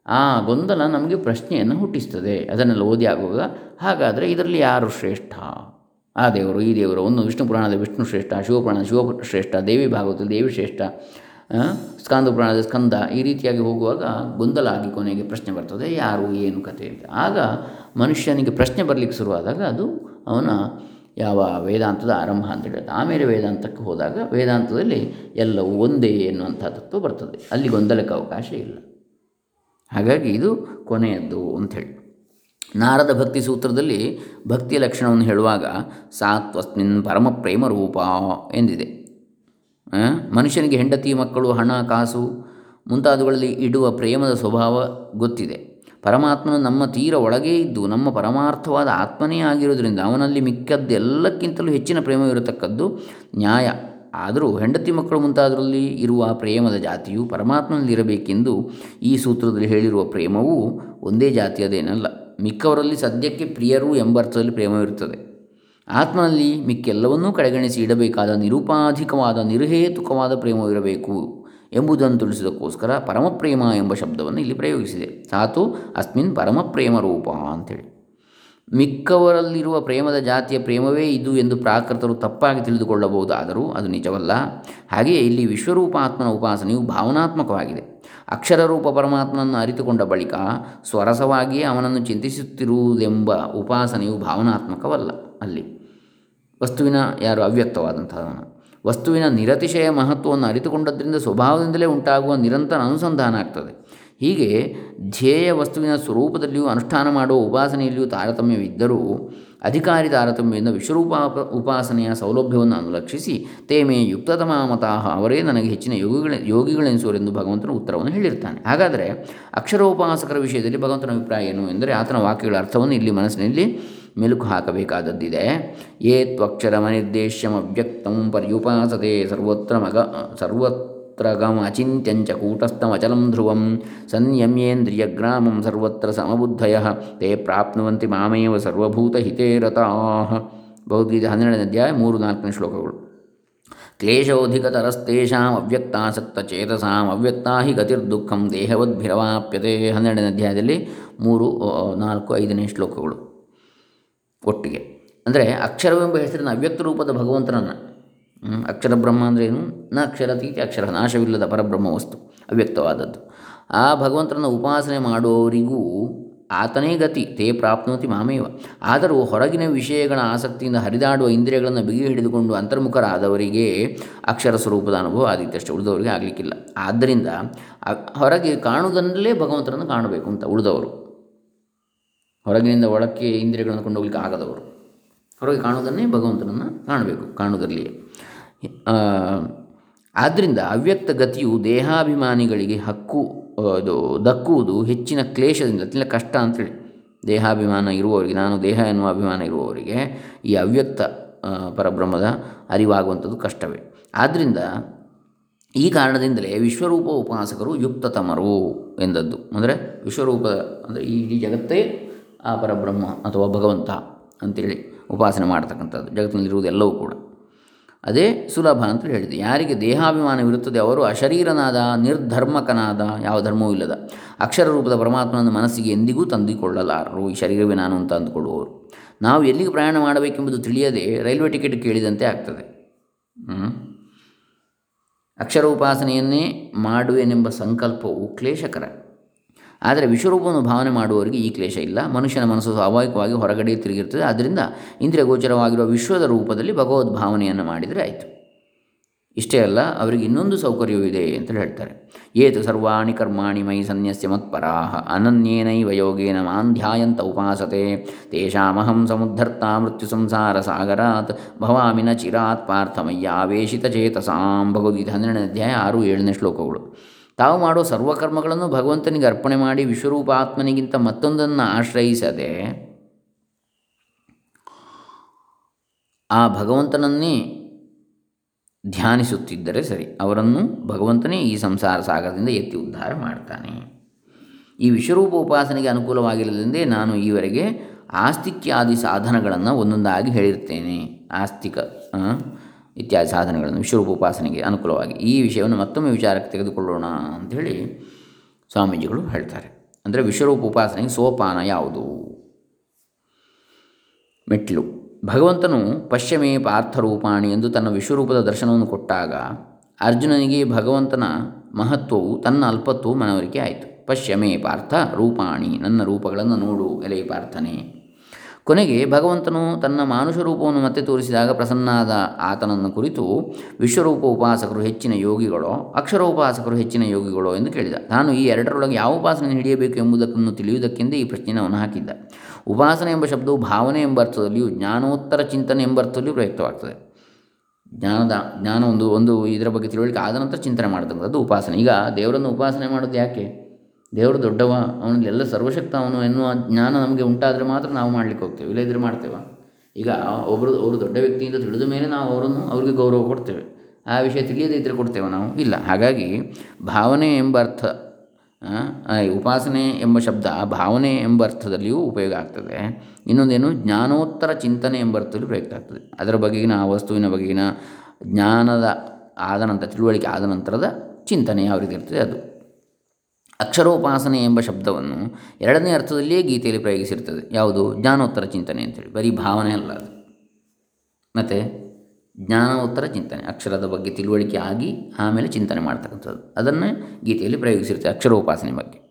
ಆ ಗೊಂದಲ ನಮಗೆ ಪ್ರಶ್ನೆಯನ್ನು ಹುಟ್ಟಿಸ್ತದೆ. ಅದನ್ನೆಲ್ಲ ಓದಿ ಆಗುವಾಗ ಹಾಗಾದರೆ ಇದರಲ್ಲಿ ಯಾರು ಶ್ರೇಷ್ಠ? ಆ ದೇವರು, ಈ ದೇವರು, ಒಂದು ವಿಷ್ಣು ಪುರಾಣದ ವಿಷ್ಣು ಶ್ರೇಷ್ಠ ಶಿವಪುರಾಣ ಶಿವ ಶ್ರೇಷ್ಠ, ದೇವಿ ಭಾಗವತ ದೇವಿ ಶ್ರೇಷ್ಠ ಸ್ಕಂದ ಪುರಾಣದ ಸ್ಕಂದ ಈ ರೀತಿಯಾಗಿ ಹೋಗುವಾಗ ಗೊಂದಲ ಆಗಿ ಕೊನೆಗೆ ಪ್ರಶ್ನೆ ಬರ್ತದೆ, ಯಾರು, ಏನು ಕತೆ ಅಂತ. ಆಗ ಮನುಷ್ಯನಿಗೆ ಪ್ರಶ್ನೆ ಬರಲಿಕ್ಕೆ ಶುರುವಾದಾಗ ಅದು ಅವನ ಯಾವ ವೇದಾಂತದ ಆರಂಭ ಅಂತ ಹೇಳುತ್ತೆ ಆಮೇಲೆ ವೇದಾಂತಕ್ಕೆ ಹೋದಾಗ ವೇದಾಂತದಲ್ಲಿ ಎಲ್ಲವೂ ಒಂದೇ ಎನ್ನುವಂಥ ತತ್ವ ಬರ್ತದೆ. ಅಲ್ಲಿ ಗೊಂದಲಕ್ಕೆ ಅವಕಾಶ ಇಲ್ಲ. ಹಾಗಾಗಿ ಇದು ಕೊನೆಯದ್ದು ಅಂಥೇಳಿ. ನಾರದ ಭಕ್ತಿ ಸೂತ್ರದಲ್ಲಿ ಭಕ್ತಿಯ ಲಕ್ಷಣವನ್ನು ಹೇಳುವಾಗ ಸಾತ್ವಸ್ಮಿನ್ ಪರಮ ಪ್ರೇಮ ರೂಪ ಎಂದಿದೆ. ಮನುಷ್ಯನಿಗೆ ಹೆಂಡತಿ, ಮಕ್ಕಳು, ಹಣ, ಕಾಸು ಮುಂತಾದವುಗಳಲ್ಲಿ ಇಡುವ ಪ್ರೇಮದ ಸ್ವಭಾವ ಗೊತ್ತಿದೆ. ಪರಮಾತ್ಮನು ನಮ್ಮ ತೀರ ಒಳಗೇ ಇದ್ದು ನಮ್ಮ ಪರಮಾರ್ಥವಾದ ಆತ್ಮನೇ ಆಗಿರುವುದರಿಂದ ಅವನಲ್ಲಿ ಮಿಕ್ಕದ್ದೆಲ್ಲಕ್ಕಿಂತಲೂ ಹೆಚ್ಚಿನ ಪ್ರೇಮವಿರತಕ್ಕದ್ದು ನ್ಯಾಯ. ಆದರೂ ಹೆಂಡತಿ ಮಕ್ಕಳು ಮುಂತಾದರಲ್ಲಿ ಇರುವ ಪ್ರೇಮದ ಜಾತಿಯು ಪರಮಾತ್ಮನಲ್ಲಿ ಇರಬೇಕೆಂದು ಈ ಸೂತ್ರದಲ್ಲಿ ಹೇಳಿರುವ ಪ್ರೇಮವು ಒಂದೇ ಜಾತಿಯದೇನಲ್ಲ. ಮಿಕ್ಕವರಲ್ಲಿ ಸದ್ಯಕ್ಕೆ ಪ್ರಿಯರು ಎಂಬರ್ಥದಲ್ಲಿ ಪ್ರೇಮವಿರುತ್ತದೆ. ಆತ್ಮನಲ್ಲಿ ಮಿಕ್ಕೆಲ್ಲವನ್ನೂ ಕಡೆಗಣಿಸಿ ಇಡಬೇಕಾದ ನಿರುಪಾಧಿಕವಾದ, ನಿರ್ಹೇತುಕವಾದ ಪ್ರೇಮವಿರಬೇಕು ಎಂಬುದನ್ನು ತಿಳಿಸಿದಕ್ಕೋಸ್ಕರ ಪರಮಪ್ರೇಮ ಎಂಬ ಶಬ್ದವನ್ನು ಇಲ್ಲಿ ಪ್ರಯೋಗಿಸಿದೆ. ಸಾತು ಅಸ್ಮಿನ್ ಪರಮಪ್ರೇಮ ರೂಪ ಅಂಥೇಳಿ ಮಿಕ್ಕವರಲ್ಲಿರುವ ಪ್ರೇಮದ ಜಾತಿಯ ಪ್ರೇಮವೇ ಇದು ಎಂದು ಪ್ರಾಕೃತರು ತಪ್ಪಾಗಿ ತಿಳಿದುಕೊಳ್ಳಬಹುದಾದರೂ ಅದು ನಿಜವಲ್ಲ. ಹಾಗೆಯೇ ಇಲ್ಲಿ ವಿಶ್ವರೂಪಾತ್ಮನ ಉಪಾಸನೆಯು ಭಾವನಾತ್ಮಕವಾಗಿದೆ. ಅಕ್ಷರರೂಪ ಪರಮಾತ್ಮನನ್ನು ಅರಿತುಕೊಂಡ ಬಳಿಕ ಸ್ವರಸವಾಗಿಯೇ ಅವನನ್ನು ಚಿಂತಿಸುತ್ತಿರುವುದೆಂಬ ಉಪಾಸನೆಯು ಭಾವನಾತ್ಮಕವಲ್ಲ. ಅಲ್ಲಿ ವಸ್ತುವಿನ ಯಾರು ಅವ್ಯಕ್ತವಾದಂಥವನು? ವಸ್ತುವಿನ ನಿರತಿಶಯ ಮಹತ್ವವನ್ನು ಅರಿತುಕೊಂಡದ್ರಿಂದ ಸ್ವಭಾವದಿಂದಲೇ ಉಂಟಾಗುವ ನಿರಂತರ ಅನುಸಂಧಾನ ಆಗ್ತದೆ. ಹೀಗೆ ಧ್ಯೇಯ ವಸ್ತುವಿನ ಸ್ವರೂಪದಲ್ಲಿಯೂ ಅನುಷ್ಠಾನ ಮಾಡುವ ಉಪಾಸನೆಯಲ್ಲಿಯೂ ತಾರತಮ್ಯವಿದ್ದರೂ ಅಧಿಕಾರಿ ತಾರತಮ್ಯದಿಂದ ವಿಶ್ವರೂಪ ಉಪಾಸನೆಯ ಸೌಲಭ್ಯವನ್ನು ಅನುಲಕ್ಷಿಸಿ ತೇಮೇ ಯುಕ್ತತಮ ಮತಾಹ ಅವರೇ ನನಗೆ ಹೆಚ್ಚಿನ ಯೋಗಿಗಳ ಯೋಗಿಗಳೆನಿಸುವರೆಂದು ಭಗವಂತನ ಉತ್ತರವನ್ನು ಹೇಳಿರ್ತಾನೆ ಹಾಗಾದರೆ ಅಕ್ಷರೋಪಾಸಕರ ವಿಷಯದಲ್ಲಿ ಭಗವಂತನ ಅಭಿಪ್ರಾಯ ಏನು ಎಂದರೆ ಆತನ ವಾಕ್ಯಗಳ ಅರ್ಥವನ್ನು ಇಲ್ಲಿ ಮನಸ್ಸಿನಲ್ಲಿ ಮೆಲುಕು ಹಾಕಬೇಕಾದದ್ದಿದೆ. ಯೇ ತ್ವಕ್ಷರಮನಿರ್ದೇಶ್ಯಮವ್ಯಕ್ತಂ ಪರ್ಯುಪಾಸತೆ ಸರ್ವತ್ರ ಮಗ ಸರ್ವತ್ರ ಗಮ ಅಚಿತ್ಯಂಚ ಕೂಟಸ್ಥಮಚಲಂ ಧ್ರುವಂ ಸಂಯಮ್ಯೇಂದ್ರಿಯಗ್ರಾಮಂ ಸರ್ವತ್ರ ಸಮಬುದ್ಧಯ ತೇ ಪ್ರಾಪ್ನುವಂತಿ ಮಾಮೇವ ಸರ್ವಭೂತಹಿತೇ ರತಾಃ ಭಗವದ್ಗೀತೆ ಹನ್ನೆರಡನೇ ಅಧ್ಯಾಯ ಮೂರು ನಾಲ್ಕನೇ ಶ್ಲೋಕಗಳು। ಕ್ಲೇಶೋಧಿಕತರಸ್ತೇಷಾಂ ಅವ್ಯಕ್ತಾಸಕ್ತಚೇತಸಾಂ ಅವ್ಯಕ್ತಾ ಹಿ ಗತಿರ್ದುಃಖಂ ದೇಹವದ್ಭಿರವಾಪ್ಯತೆ। ಹನ್ನೆರಡನೇ ಅಧ್ಯಾಯದಲ್ಲಿ ಮೂರು ನಾಲ್ಕು, ಐದನೇ ಶ್ಲೋಕಗಳು ಒಟ್ಟಿಗೆ। ಅಂದರೆ ಅಕ್ಷರವೆಂಬ ಹೆಸರಿನ ಅವ್ಯಕ್ತ ರೂಪದ ಭಗವಂತನನ್ನು ಅಕ್ಷರ ಬ್ರಹ್ಮ ಅಂದರೆ ಏನು? ನ ಅಕ್ಷರತೀತಿ ಅಕ್ಷರ, ನಾಶವಿಲ್ಲದ ಪರಬ್ರಹ್ಮ ವಸ್ತು, ಅವ್ಯಕ್ತವಾದದ್ದು. ಆ ಭಗವಂತನನ್ನು ಉಪಾಸನೆ ಮಾಡುವವರಿಗೂ ಆತನೇ ಗತಿ, ತೇ ಪ್ರಾಪ್ನೋತಿ ಮಾಮೇವ. ಆದರೂ ಹೊರಗಿನ ವಿಷಯಗಳ ಆಸಕ್ತಿಯಿಂದ ಹರಿದಾಡುವ ಇಂದ್ರಿಯಗಳನ್ನು ಬಿಗಿ ಹಿಡಿದುಕೊಂಡು ಅಂತರ್ಮುಖರಾದವರಿಗೆ ಅಕ್ಷರ ಸ್ವರೂಪದ ಅನುಭವ ಆದಿತ್ತಷ್ಟೇ ಉಳಿದವರಿಗೆ ಆಗಲಿಕ್ಕಿಲ್ಲ. ಆದ್ದರಿಂದ ಹೊರಗೆ ಕಾಣುವುದನ್ನಲ್ಲೇ ಭಗವಂತನನ್ನು ಕಾಣಬೇಕು ಅಂತ ಉಳಿದವರು. ಹೊರಗಿನಿಂದ ಒಳಕ್ಕೆ ಇಂದ್ರಿಯಗಳನ್ನು ಕೊಂಡೋಗ್ಲಿಕ್ಕೆ ಆಗದವರು. ಹೊರಗೆ ಕಾಣುವುದನ್ನೇ ಭಗವಂತನನ್ನು ಕಾಣಬೇಕು, ಕಾಣುವುದರಲ್ಲಿಯೇ. ಆದ್ದರಿಂದ ಅವ್ಯಕ್ತ ಗತಿಯು ದೇಹಾಭಿಮಾನಿಗಳಿಗೆ ಹಕ್ಕು ಇದು ದಕ್ಕುವುದು ಹೆಚ್ಚಿನ ಕ್ಲೇಶದಿಂದ ಇಲ್ಲ ಕಷ್ಟ ಅಂತೇಳಿ. ದೇಹಾಭಿಮಾನ ಇರುವವರಿಗೆ, ನಾನು ದೇಹ ಎನ್ನುವ ಅಭಿಮಾನ ಇರುವವರಿಗೆ ಈ ಅವ್ಯಕ್ತ ಪರಬ್ರಹ್ಮದ ಅರಿವಾಗುವಂಥದ್ದು ಕಷ್ಟವೇ. ಆದ್ದರಿಂದ ಈ ಕಾರಣದಿಂದಲೇ ವಿಶ್ವರೂಪ ಉಪಾಸಕರು ಯುಕ್ತತಮರು ಎಂದದ್ದು. ಅಂದರೆ ವಿಶ್ವರೂಪ, ಅಂದರೆ ಈ ಜಗತ್ತೇ ಆ ಪರಬ್ರಹ್ಮ ಅಥವಾ ಭಗವಂತ ಅಂತೇಳಿ. ಉಪಾಸನೆ ಮಾಡ್ತಕ್ಕಂಥದ್ದು ಜಗತ್ತಿನಲ್ಲಿರುವುದೆಲ್ಲವೂ ಕೂಡ. ಅದೇ ಸುಲಭ ಅಂತ ಹೇಳಿದೆ. ಯಾರಿಗೆ ದೇಹಾಭಿಮಾನವಿರುತ್ತದೆ ಅವರು ಅಶರೀರನಾದ, ನಿರ್ಧರ್ಮಕನಾದ ಯಾವ ಧರ್ಮವೂ ಇಲ್ಲದ, ಅಕ್ಷರ ರೂಪದ ಪರಮಾತ್ಮನನ್ನು ಮನಸ್ಸಿಗೆ ಎಂದಿಗೂ ತಂದಿಕೊಳ್ಳಲಾರರು ಈ ಶರೀರವೇ ನಾನು ಅಂತ ಅಂದುಕೊಳ್ಳುವವರು. ನಾವು ಎಲ್ಲಿಗೆ ಪ್ರಯಾಣ ಮಾಡಬೇಕೆಂಬುದು ತಿಳಿಯದೆ ರೈಲ್ವೆ ಟಿಕೆಟ್ ಕೇಳಿದಂತೆ ಆಗ್ತದೆ. ಅಕ್ಷರ ಉಪಾಸನೆಯನ್ನೇ ಮಾಡುವೆನೆಂಬ ಸಂಕಲ್ಪವು ಕ್ಲೇಶಕರ. ಆದರೆ ವಿಶ್ವರೂಪವನ್ನು ಭಾವನೆ ಮಾಡುವವರಿಗೆ ಈ ಕ್ಲೇಶ ಇಲ್ಲ. ಮನುಷ್ಯನ ಮನಸ್ಸು ಸ್ವಾಭಾವಿಕವಾಗಿ ಹೊರಗಡೆ ತಿರುಗಿರ್ತದೆ. ಆದ್ದರಿಂದ ಇಂದ್ರಿಯ ವಿಶ್ವದ ರೂಪದಲ್ಲಿ ಭಗವದ್ ಭಾವನೆಯನ್ನು ಮಾಡಿದರೆ ಆಯಿತು. ಇಷ್ಟೇ ಅಲ್ಲ, ಅವರಿಗೆ ಇನ್ನೊಂದು ಸೌಕರ್ಯವೂ ಇದೆ ಅಂತೇಳಿ ಹೇಳ್ತಾರೆ. ಏತು ಸರ್ವಾಣಿ ಕರ್ಮಾಣಿ ಮೈ ಸನ್ಯಸ್ಯ ಮತ್ಪರಾಹ, ಅನನ್ಯೇನೈವ ಯೋಗೇನ ಮಾಂಧ್ಯಾಯಂತ ಉಪಾಸತೆ, ತೇಷಾಮಹಂ ಸಮುದ್ಧರ್ತ ಮೃತ್ಯು ಸಂಸಾರ ಸಾಗರಾತ್ ಭವಾಮಿನ ಚಿರಾತ್ ಪಾರ್ಥಮಯ್ಯ ಆವೇಶಿತ ಚೇತಸಾಂ. ಭಗವದ್ಗೀತೆ ಹನ್ನೆರಡನೇ ಅಧ್ಯಾಯ ಆರು ಏಳನೇ ಶ್ಲೋಕಗಳು. ತಾವು ಮಾಡೋ ಸರ್ವಕರ್ಮಗಳನ್ನು ಭಗವಂತನಿಗೆ ಅರ್ಪಣೆ ಮಾಡಿ ವಿಶ್ವರೂಪ ಆತ್ಮನಿಗಿಂತ ಮತ್ತೊಂದನ್ನು ಆಶ್ರಯಿಸದೆ ಆ ಭಗವಂತನನ್ನೇ ಧ್ಯಾನಿಸುತ್ತಿದ್ದರೆ ಸರಿ, ಅವರನ್ನು ಭಗವಂತನೇ ಈ ಸಂಸಾರ ಸಾಗರದಿಂದ ಎತ್ತಿ ಉದ್ಧಾರ ಮಾಡ್ತಾನೆ. ಈ ವಿಶ್ವರೂಪ ಉಪಾಸನೆಗೆ ಅನುಕೂಲವಾಗಿಲ್ಲದೆಂದೇ ನಾನು ಈವರೆಗೆ ಆಸ್ತಿಕ್ಯಾದಿ ಸಾಧನಗಳನ್ನು ಒಂದೊಂದಾಗಿ ಹೇಳಿರ್ತೇನೆ. ಆಸ್ತಿಕ ಇತ್ಯಾದಿ ಸಾಧನೆಗಳನ್ನು ವಿಶ್ವರೂಪ ಉಪಾಸನೆಗೆ ಅನುಕೂಲವಾಗಿ ಈ ವಿಷಯವನ್ನು ಮತ್ತೊಮ್ಮೆ ವಿಚಾರಕ್ಕೆ ತೆಗೆದುಕೊಳ್ಳೋಣ ಅಂಥೇಳಿ ಸ್ವಾಮೀಜಿಗಳು ಹೇಳ್ತಾರೆ. ಅಂದರೆ ವಿಶ್ವರೂಪ ಉಪಾಸನೆಗೆ ಸೋಪಾನ ಯಾವುದು? ಮೆಟ್ಲು ಭಗವಂತನು ಪಶ್ಚಿಮೇ ಪಾರ್ಥರೂಪಾಣಿ ಎಂದು ತನ್ನ ವಿಶ್ವರೂಪದ ದರ್ಶನವನ್ನು ಕೊಟ್ಟಾಗ ಅರ್ಜುನನಿಗೆ ಭಗವಂತನ ಮಹತ್ವವು, ತನ್ನ ಅಲ್ಪತ್ವವು ಮನವರಿಕೆ ಆಯಿತು. ಪಶ್ಯಮೇ ಪಾರ್ಥ ರೂಪಾಣಿ, ನನ್ನ ರೂಪಗಳನ್ನು ನೋಡು ಎಲೆ ಪಾರ್ಥನೆ. ಕೊನೆಗೆ ಭಗವಂತನು ತನ್ನ ಮಾನುಷ ರೂಪವನ್ನು ಮತ್ತೆ ತೋರಿಸಿದಾಗ ಪ್ರಸನ್ನಾದ ಆತನನ್ನು ಕುರಿತು ವಿಶ್ವರೂಪ ಉಪಾಸಕರು ಹೆಚ್ಚಿನ ಯೋಗಿಗಳೋ ಅಕ್ಷರ ಉಪಾಸಕರು ಹೆಚ್ಚಿನ ಯೋಗಿಗಳೋ ಎಂದು ಕೇಳಿದ. ನಾನು ಈ ಎರಡರೊಳಗೆ ಯಾವ ಉಪಾಸನೆ ಹಿಡಿಯಬೇಕು ಎಂಬುದನ್ನು ತಿಳಿಯುವುದಕ್ಕೆಂದೇ ಈ ಪ್ರಶ್ನೆಯನ್ನು ಹಾಕಿದ್ದ. ಉಪಾಸನೆ ಎಂಬ ಶಬ್ದವು ಭಾವನೆ ಎಂಬ ಅರ್ಥದಲ್ಲಿಯೂ ಜ್ಞಾನೋತ್ತರ ಚಿಂತನೆ ಎಂಬ ಅರ್ಥದಲ್ಲಿಯೂ ಪ್ರಯುಕ್ತವಾಗ್ತದೆ. ಜ್ಞಾನದ, ಜ್ಞಾನ ಒಂದು ಒಂದು ಇದರ ಬಗ್ಗೆ ತಿಳುವಳಿಕೆ ಆದ ನಂತರ ಚಿಂತನೆ ಮಾಡತಕ್ಕಂಥದ್ದು ಉಪಾಸನೆ. ಈಗ ದೇವರನ್ನು ಉಪಾಸನೆ ಮಾಡೋದು ಯಾಕೆ? ದೇವರು ದೊಡ್ಡವ ಅವನಲ್ಲೆಲ್ಲ ಸರ್ವಶಕ್ತ ಅವನು ಎನ್ನುವ ಜ್ಞಾನ ನಮಗೆ ಉಂಟಾದರೆ ಮಾತ್ರ ನಾವು ಮಾಡಲಿಕ್ಕೆ ಹೋಗ್ತೇವೆ ಇಲ್ಲದಿದ್ದರೆ ಮಾಡ್ತೇವೆ? ಈಗ ಒಬ್ಬರು ಅವರು ದೊಡ್ಡ ವ್ಯಕ್ತಿಯಿಂದ ತಿಳಿದ ಮೇಲೆ ನಾವು ಅವರನ್ನು ಅವರಿಗೆ ಗೌರವ ಕೊಡ್ತೇವೆ. ಆ ವಿಷಯ ತಿಳಿಯದೇ ಇದ್ದರೆ ಕೊಡ್ತೇವೆ ನಾವು? ಇಲ್ಲ. ಹಾಗಾಗಿ ಭಾವನೆ ಎಂಬ ಅರ್ಥ ಉಪಾಸನೆ ಎಂಬ ಶಬ್ದ ಭಾವನೆ ಎಂಬ ಅರ್ಥದಲ್ಲಿಯೂ ಉಪಯೋಗ ಆಗ್ತದೆ. ಇನ್ನೊಂದೇನು? ಜ್ಞಾನೋತ್ತರ ಚಿಂತನೆ ಎಂಬ ಅರ್ಥದಲ್ಲಿ ಪ್ರಯುಕ್ತ ಆಗ್ತದೆ. ಅದರ ಬಗೆಗಿನ, ಆ ವಸ್ತುವಿನ ಬಗೆಗಿನ ಜ್ಞಾನದ ಆದ ನಂತರ, ತಿಳುವಳಿಕೆ ಆದ ನಂತರದ ಚಿಂತನೆ ಯಾವ ರೀತಿ ಇರ್ತದೆ ಅದು. ಅಕ್ಷರೋಪಾಸನೆ ಎಂಬ ಶಬ್ದವನ್ನು ಎರಡನೇ ಅರ್ಥದಲ್ಲಿಯೇ ಗೀತೆಯಲ್ಲಿ ಪ್ರಯೋಗಿಸಿರ್ತದೆ. ಯಾವುದು? ಜ್ಞಾನೋತ್ತರ ಚಿಂತನೆ ಅಂತೇಳಿ. ಬರೀ ಭಾವನೆ ಅಲ್ಲ ಅದು. ಮತ್ತು ಜ್ಞಾನೋತ್ತರ ಚಿಂತನೆ, ಅಕ್ಷರದ ಬಗ್ಗೆ ತಿಳುವಳಿಕೆ ಆಗಿ ಆಮೇಲೆ ಚಿಂತನೆ ಮಾಡ್ತಕ್ಕಂಥದ್ದು. ಅದನ್ನು ಗೀತೆಯಲ್ಲಿ ಪ್ರಯೋಗಿಸಿರ್ತದೆ ಅಕ್ಷರೋಪಾಸನೆ ಬಗ್ಗೆ.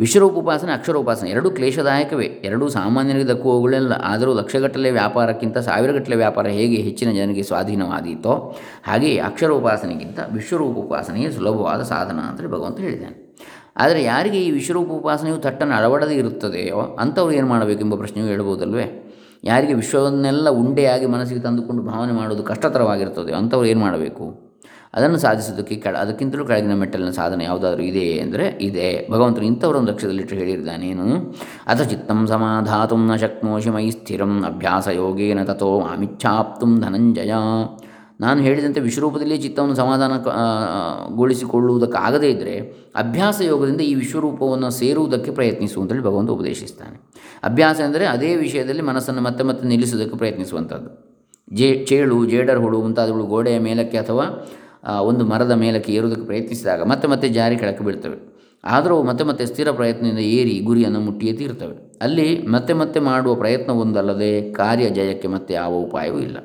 ವಿಶ್ವರೂಪೋಪಾಸನೆ, ಅಕ್ಷರೋಪಾಸನೆ ಎರಡೂ ಕ್ಲೇಶದಾಯಕವೇ. ಎರಡೂ ಸಾಮಾನ್ಯರಿಗೆ ದಕ್ಕುವವುಗಳೆಲ್ಲ ಆದರೂ ಲಕ್ಷಗಟ್ಟಲೆ ವ್ಯಾಪಾರಕ್ಕಿಂತ ಸಾವಿರಗಟ್ಟಲೆ ವ್ಯಾಪಾರ ಹೇಗೆ ಹೆಚ್ಚಿನ ಜನರಿಗೆ ಸ್ವಾಧೀನವಾದೀತೋ ಹಾಗೆಯೇ ಅಕ್ಷರೋಪಾಸನೆಗಿಂತ ವಿಶ್ವರೂಪೋಪಾಸನೆಯೇ ಸುಲಭವಾದ ಸಾಧನ ಅಂತೇಳಿ ಭಗವಂತ ಹೇಳಿದ್ದಾನೆ. ಆದರೆ ಯಾರಿಗೆ ಈ ವಿಶ್ವರೂಪ ಉಪಾಸನೆಯು ತಟ್ಟನ್ನು ಅಳವಡದೆ ಇರುತ್ತದೆಯೋ ಅಂಥವ್ರು ಏನು ಮಾಡಬೇಕೆಂಬ ಪ್ರಶ್ನೆಯು ಹೇಳ್ಬೋದಲ್ವೇ? ಯಾರಿಗೆ ವಿಶ್ವವನ್ನೆಲ್ಲ ಉಂಡೆಯಾಗಿ ಮನಸ್ಸಿಗೆ ತಂದುಕೊಂಡು ಭಾವನೆ ಮಾಡೋದು ಕಷ್ಟತರವಾಗಿರ್ತದೆಯೋ ಅಂಥವ್ರು ಏನು ಮಾಡಬೇಕು? ಅದನ್ನು ಸಾಧಿಸೋದಕ್ಕೆ ಕೆಳ, ಅದಕ್ಕಿಂತಲೂ ಕೆಳಗಿನ ಮೆಟ್ಟಲಿನ ಸಾಧನೆ ಯಾವುದಾದ್ರೂ ಇದೆ ಅಂದರೆ ಇದೆ. ಭಗವಂತನು ಇಂಥವರೊಂದು ಲಕ್ಷ್ಯದಲ್ಲಿಟ್ಟು ಹೇಳಿದ್ದಾನೇನು ಅಥ ಚಿತ್ತಂ ಸಮಾಧಾತು ನ ಶಕ್ನೋಶಿ ಮೈ ಸ್ಥಿರಂ ಅಭ್ಯಾಸ ಯೋಗೇನ ತಥೋ ಮಾಮಿಚ್ಛಾಪ್ತು ಧನಂಜಯ. ನಾನು ಹೇಳಿದಂತೆ ವಿಶ್ವರೂಪದಲ್ಲಿ ಚಿತ್ತವನ್ನು ಸಮಾಧಾನ ಗೊಳಿಸಿಕೊಳ್ಳುವುದಕ್ಕಾಗದೇ ಇದ್ದರೆ ಅಭ್ಯಾಸ ಯೋಗದಿಂದ ಈ ವಿಶ್ವರೂಪವನ್ನು ಸೇರುವುದಕ್ಕೆ ಪ್ರಯತ್ನಿಸು ಅಂತೇಳಿ ಭಗವಂತ ಉಪದೇಶಿಸ್ತಾನೆ. ಅಭ್ಯಾಸ ಅಂದರೆ ಅದೇ ವಿಷಯದಲ್ಲಿ ಮನಸ್ಸನ್ನು ಮತ್ತೆ ಮತ್ತೆ ನಿಲ್ಲಿಸುವುದಕ್ಕೆ ಪ್ರಯತ್ನಿಸುವಂಥದ್ದು. ಜೇ, ಚೇಳು, ಜೇಡರ್ ಹುಳು ಮುಂತಾದವುಗಳು ಗೋಡೆಯ ಮೇಲಕ್ಕೆ ಅಥವಾ ಒಂದು ಮರದ ಮೇಲಕ್ಕೆ ಏರುವುದಕ್ಕೆ ಪ್ರಯತ್ನಿಸಿದಾಗ ಮತ್ತೆ ಮತ್ತೆ ಜಾರಿ ಕೆಳಕ್ಕೆ ಬೀಳ್ತವೆ. ಆದರೂ ಮತ್ತೆ ಮತ್ತೆ ಸ್ಥಿರ ಪ್ರಯತ್ನದಿಂದ ಏರಿ ಗುರಿಯನ್ನು ಮುಟ್ಟಿಯೇ ತೀರ್ತವೆ. ಅಲ್ಲಿ ಮತ್ತೆ ಮತ್ತೆ ಮಾಡುವ ಪ್ರಯತ್ನ ಒಂದಲ್ಲದೆ ಕಾರ್ಯ ಜಯಕ್ಕೆ ಮತ್ತೆ ಯಾವ ಉಪಾಯವೂ ಇಲ್ಲ.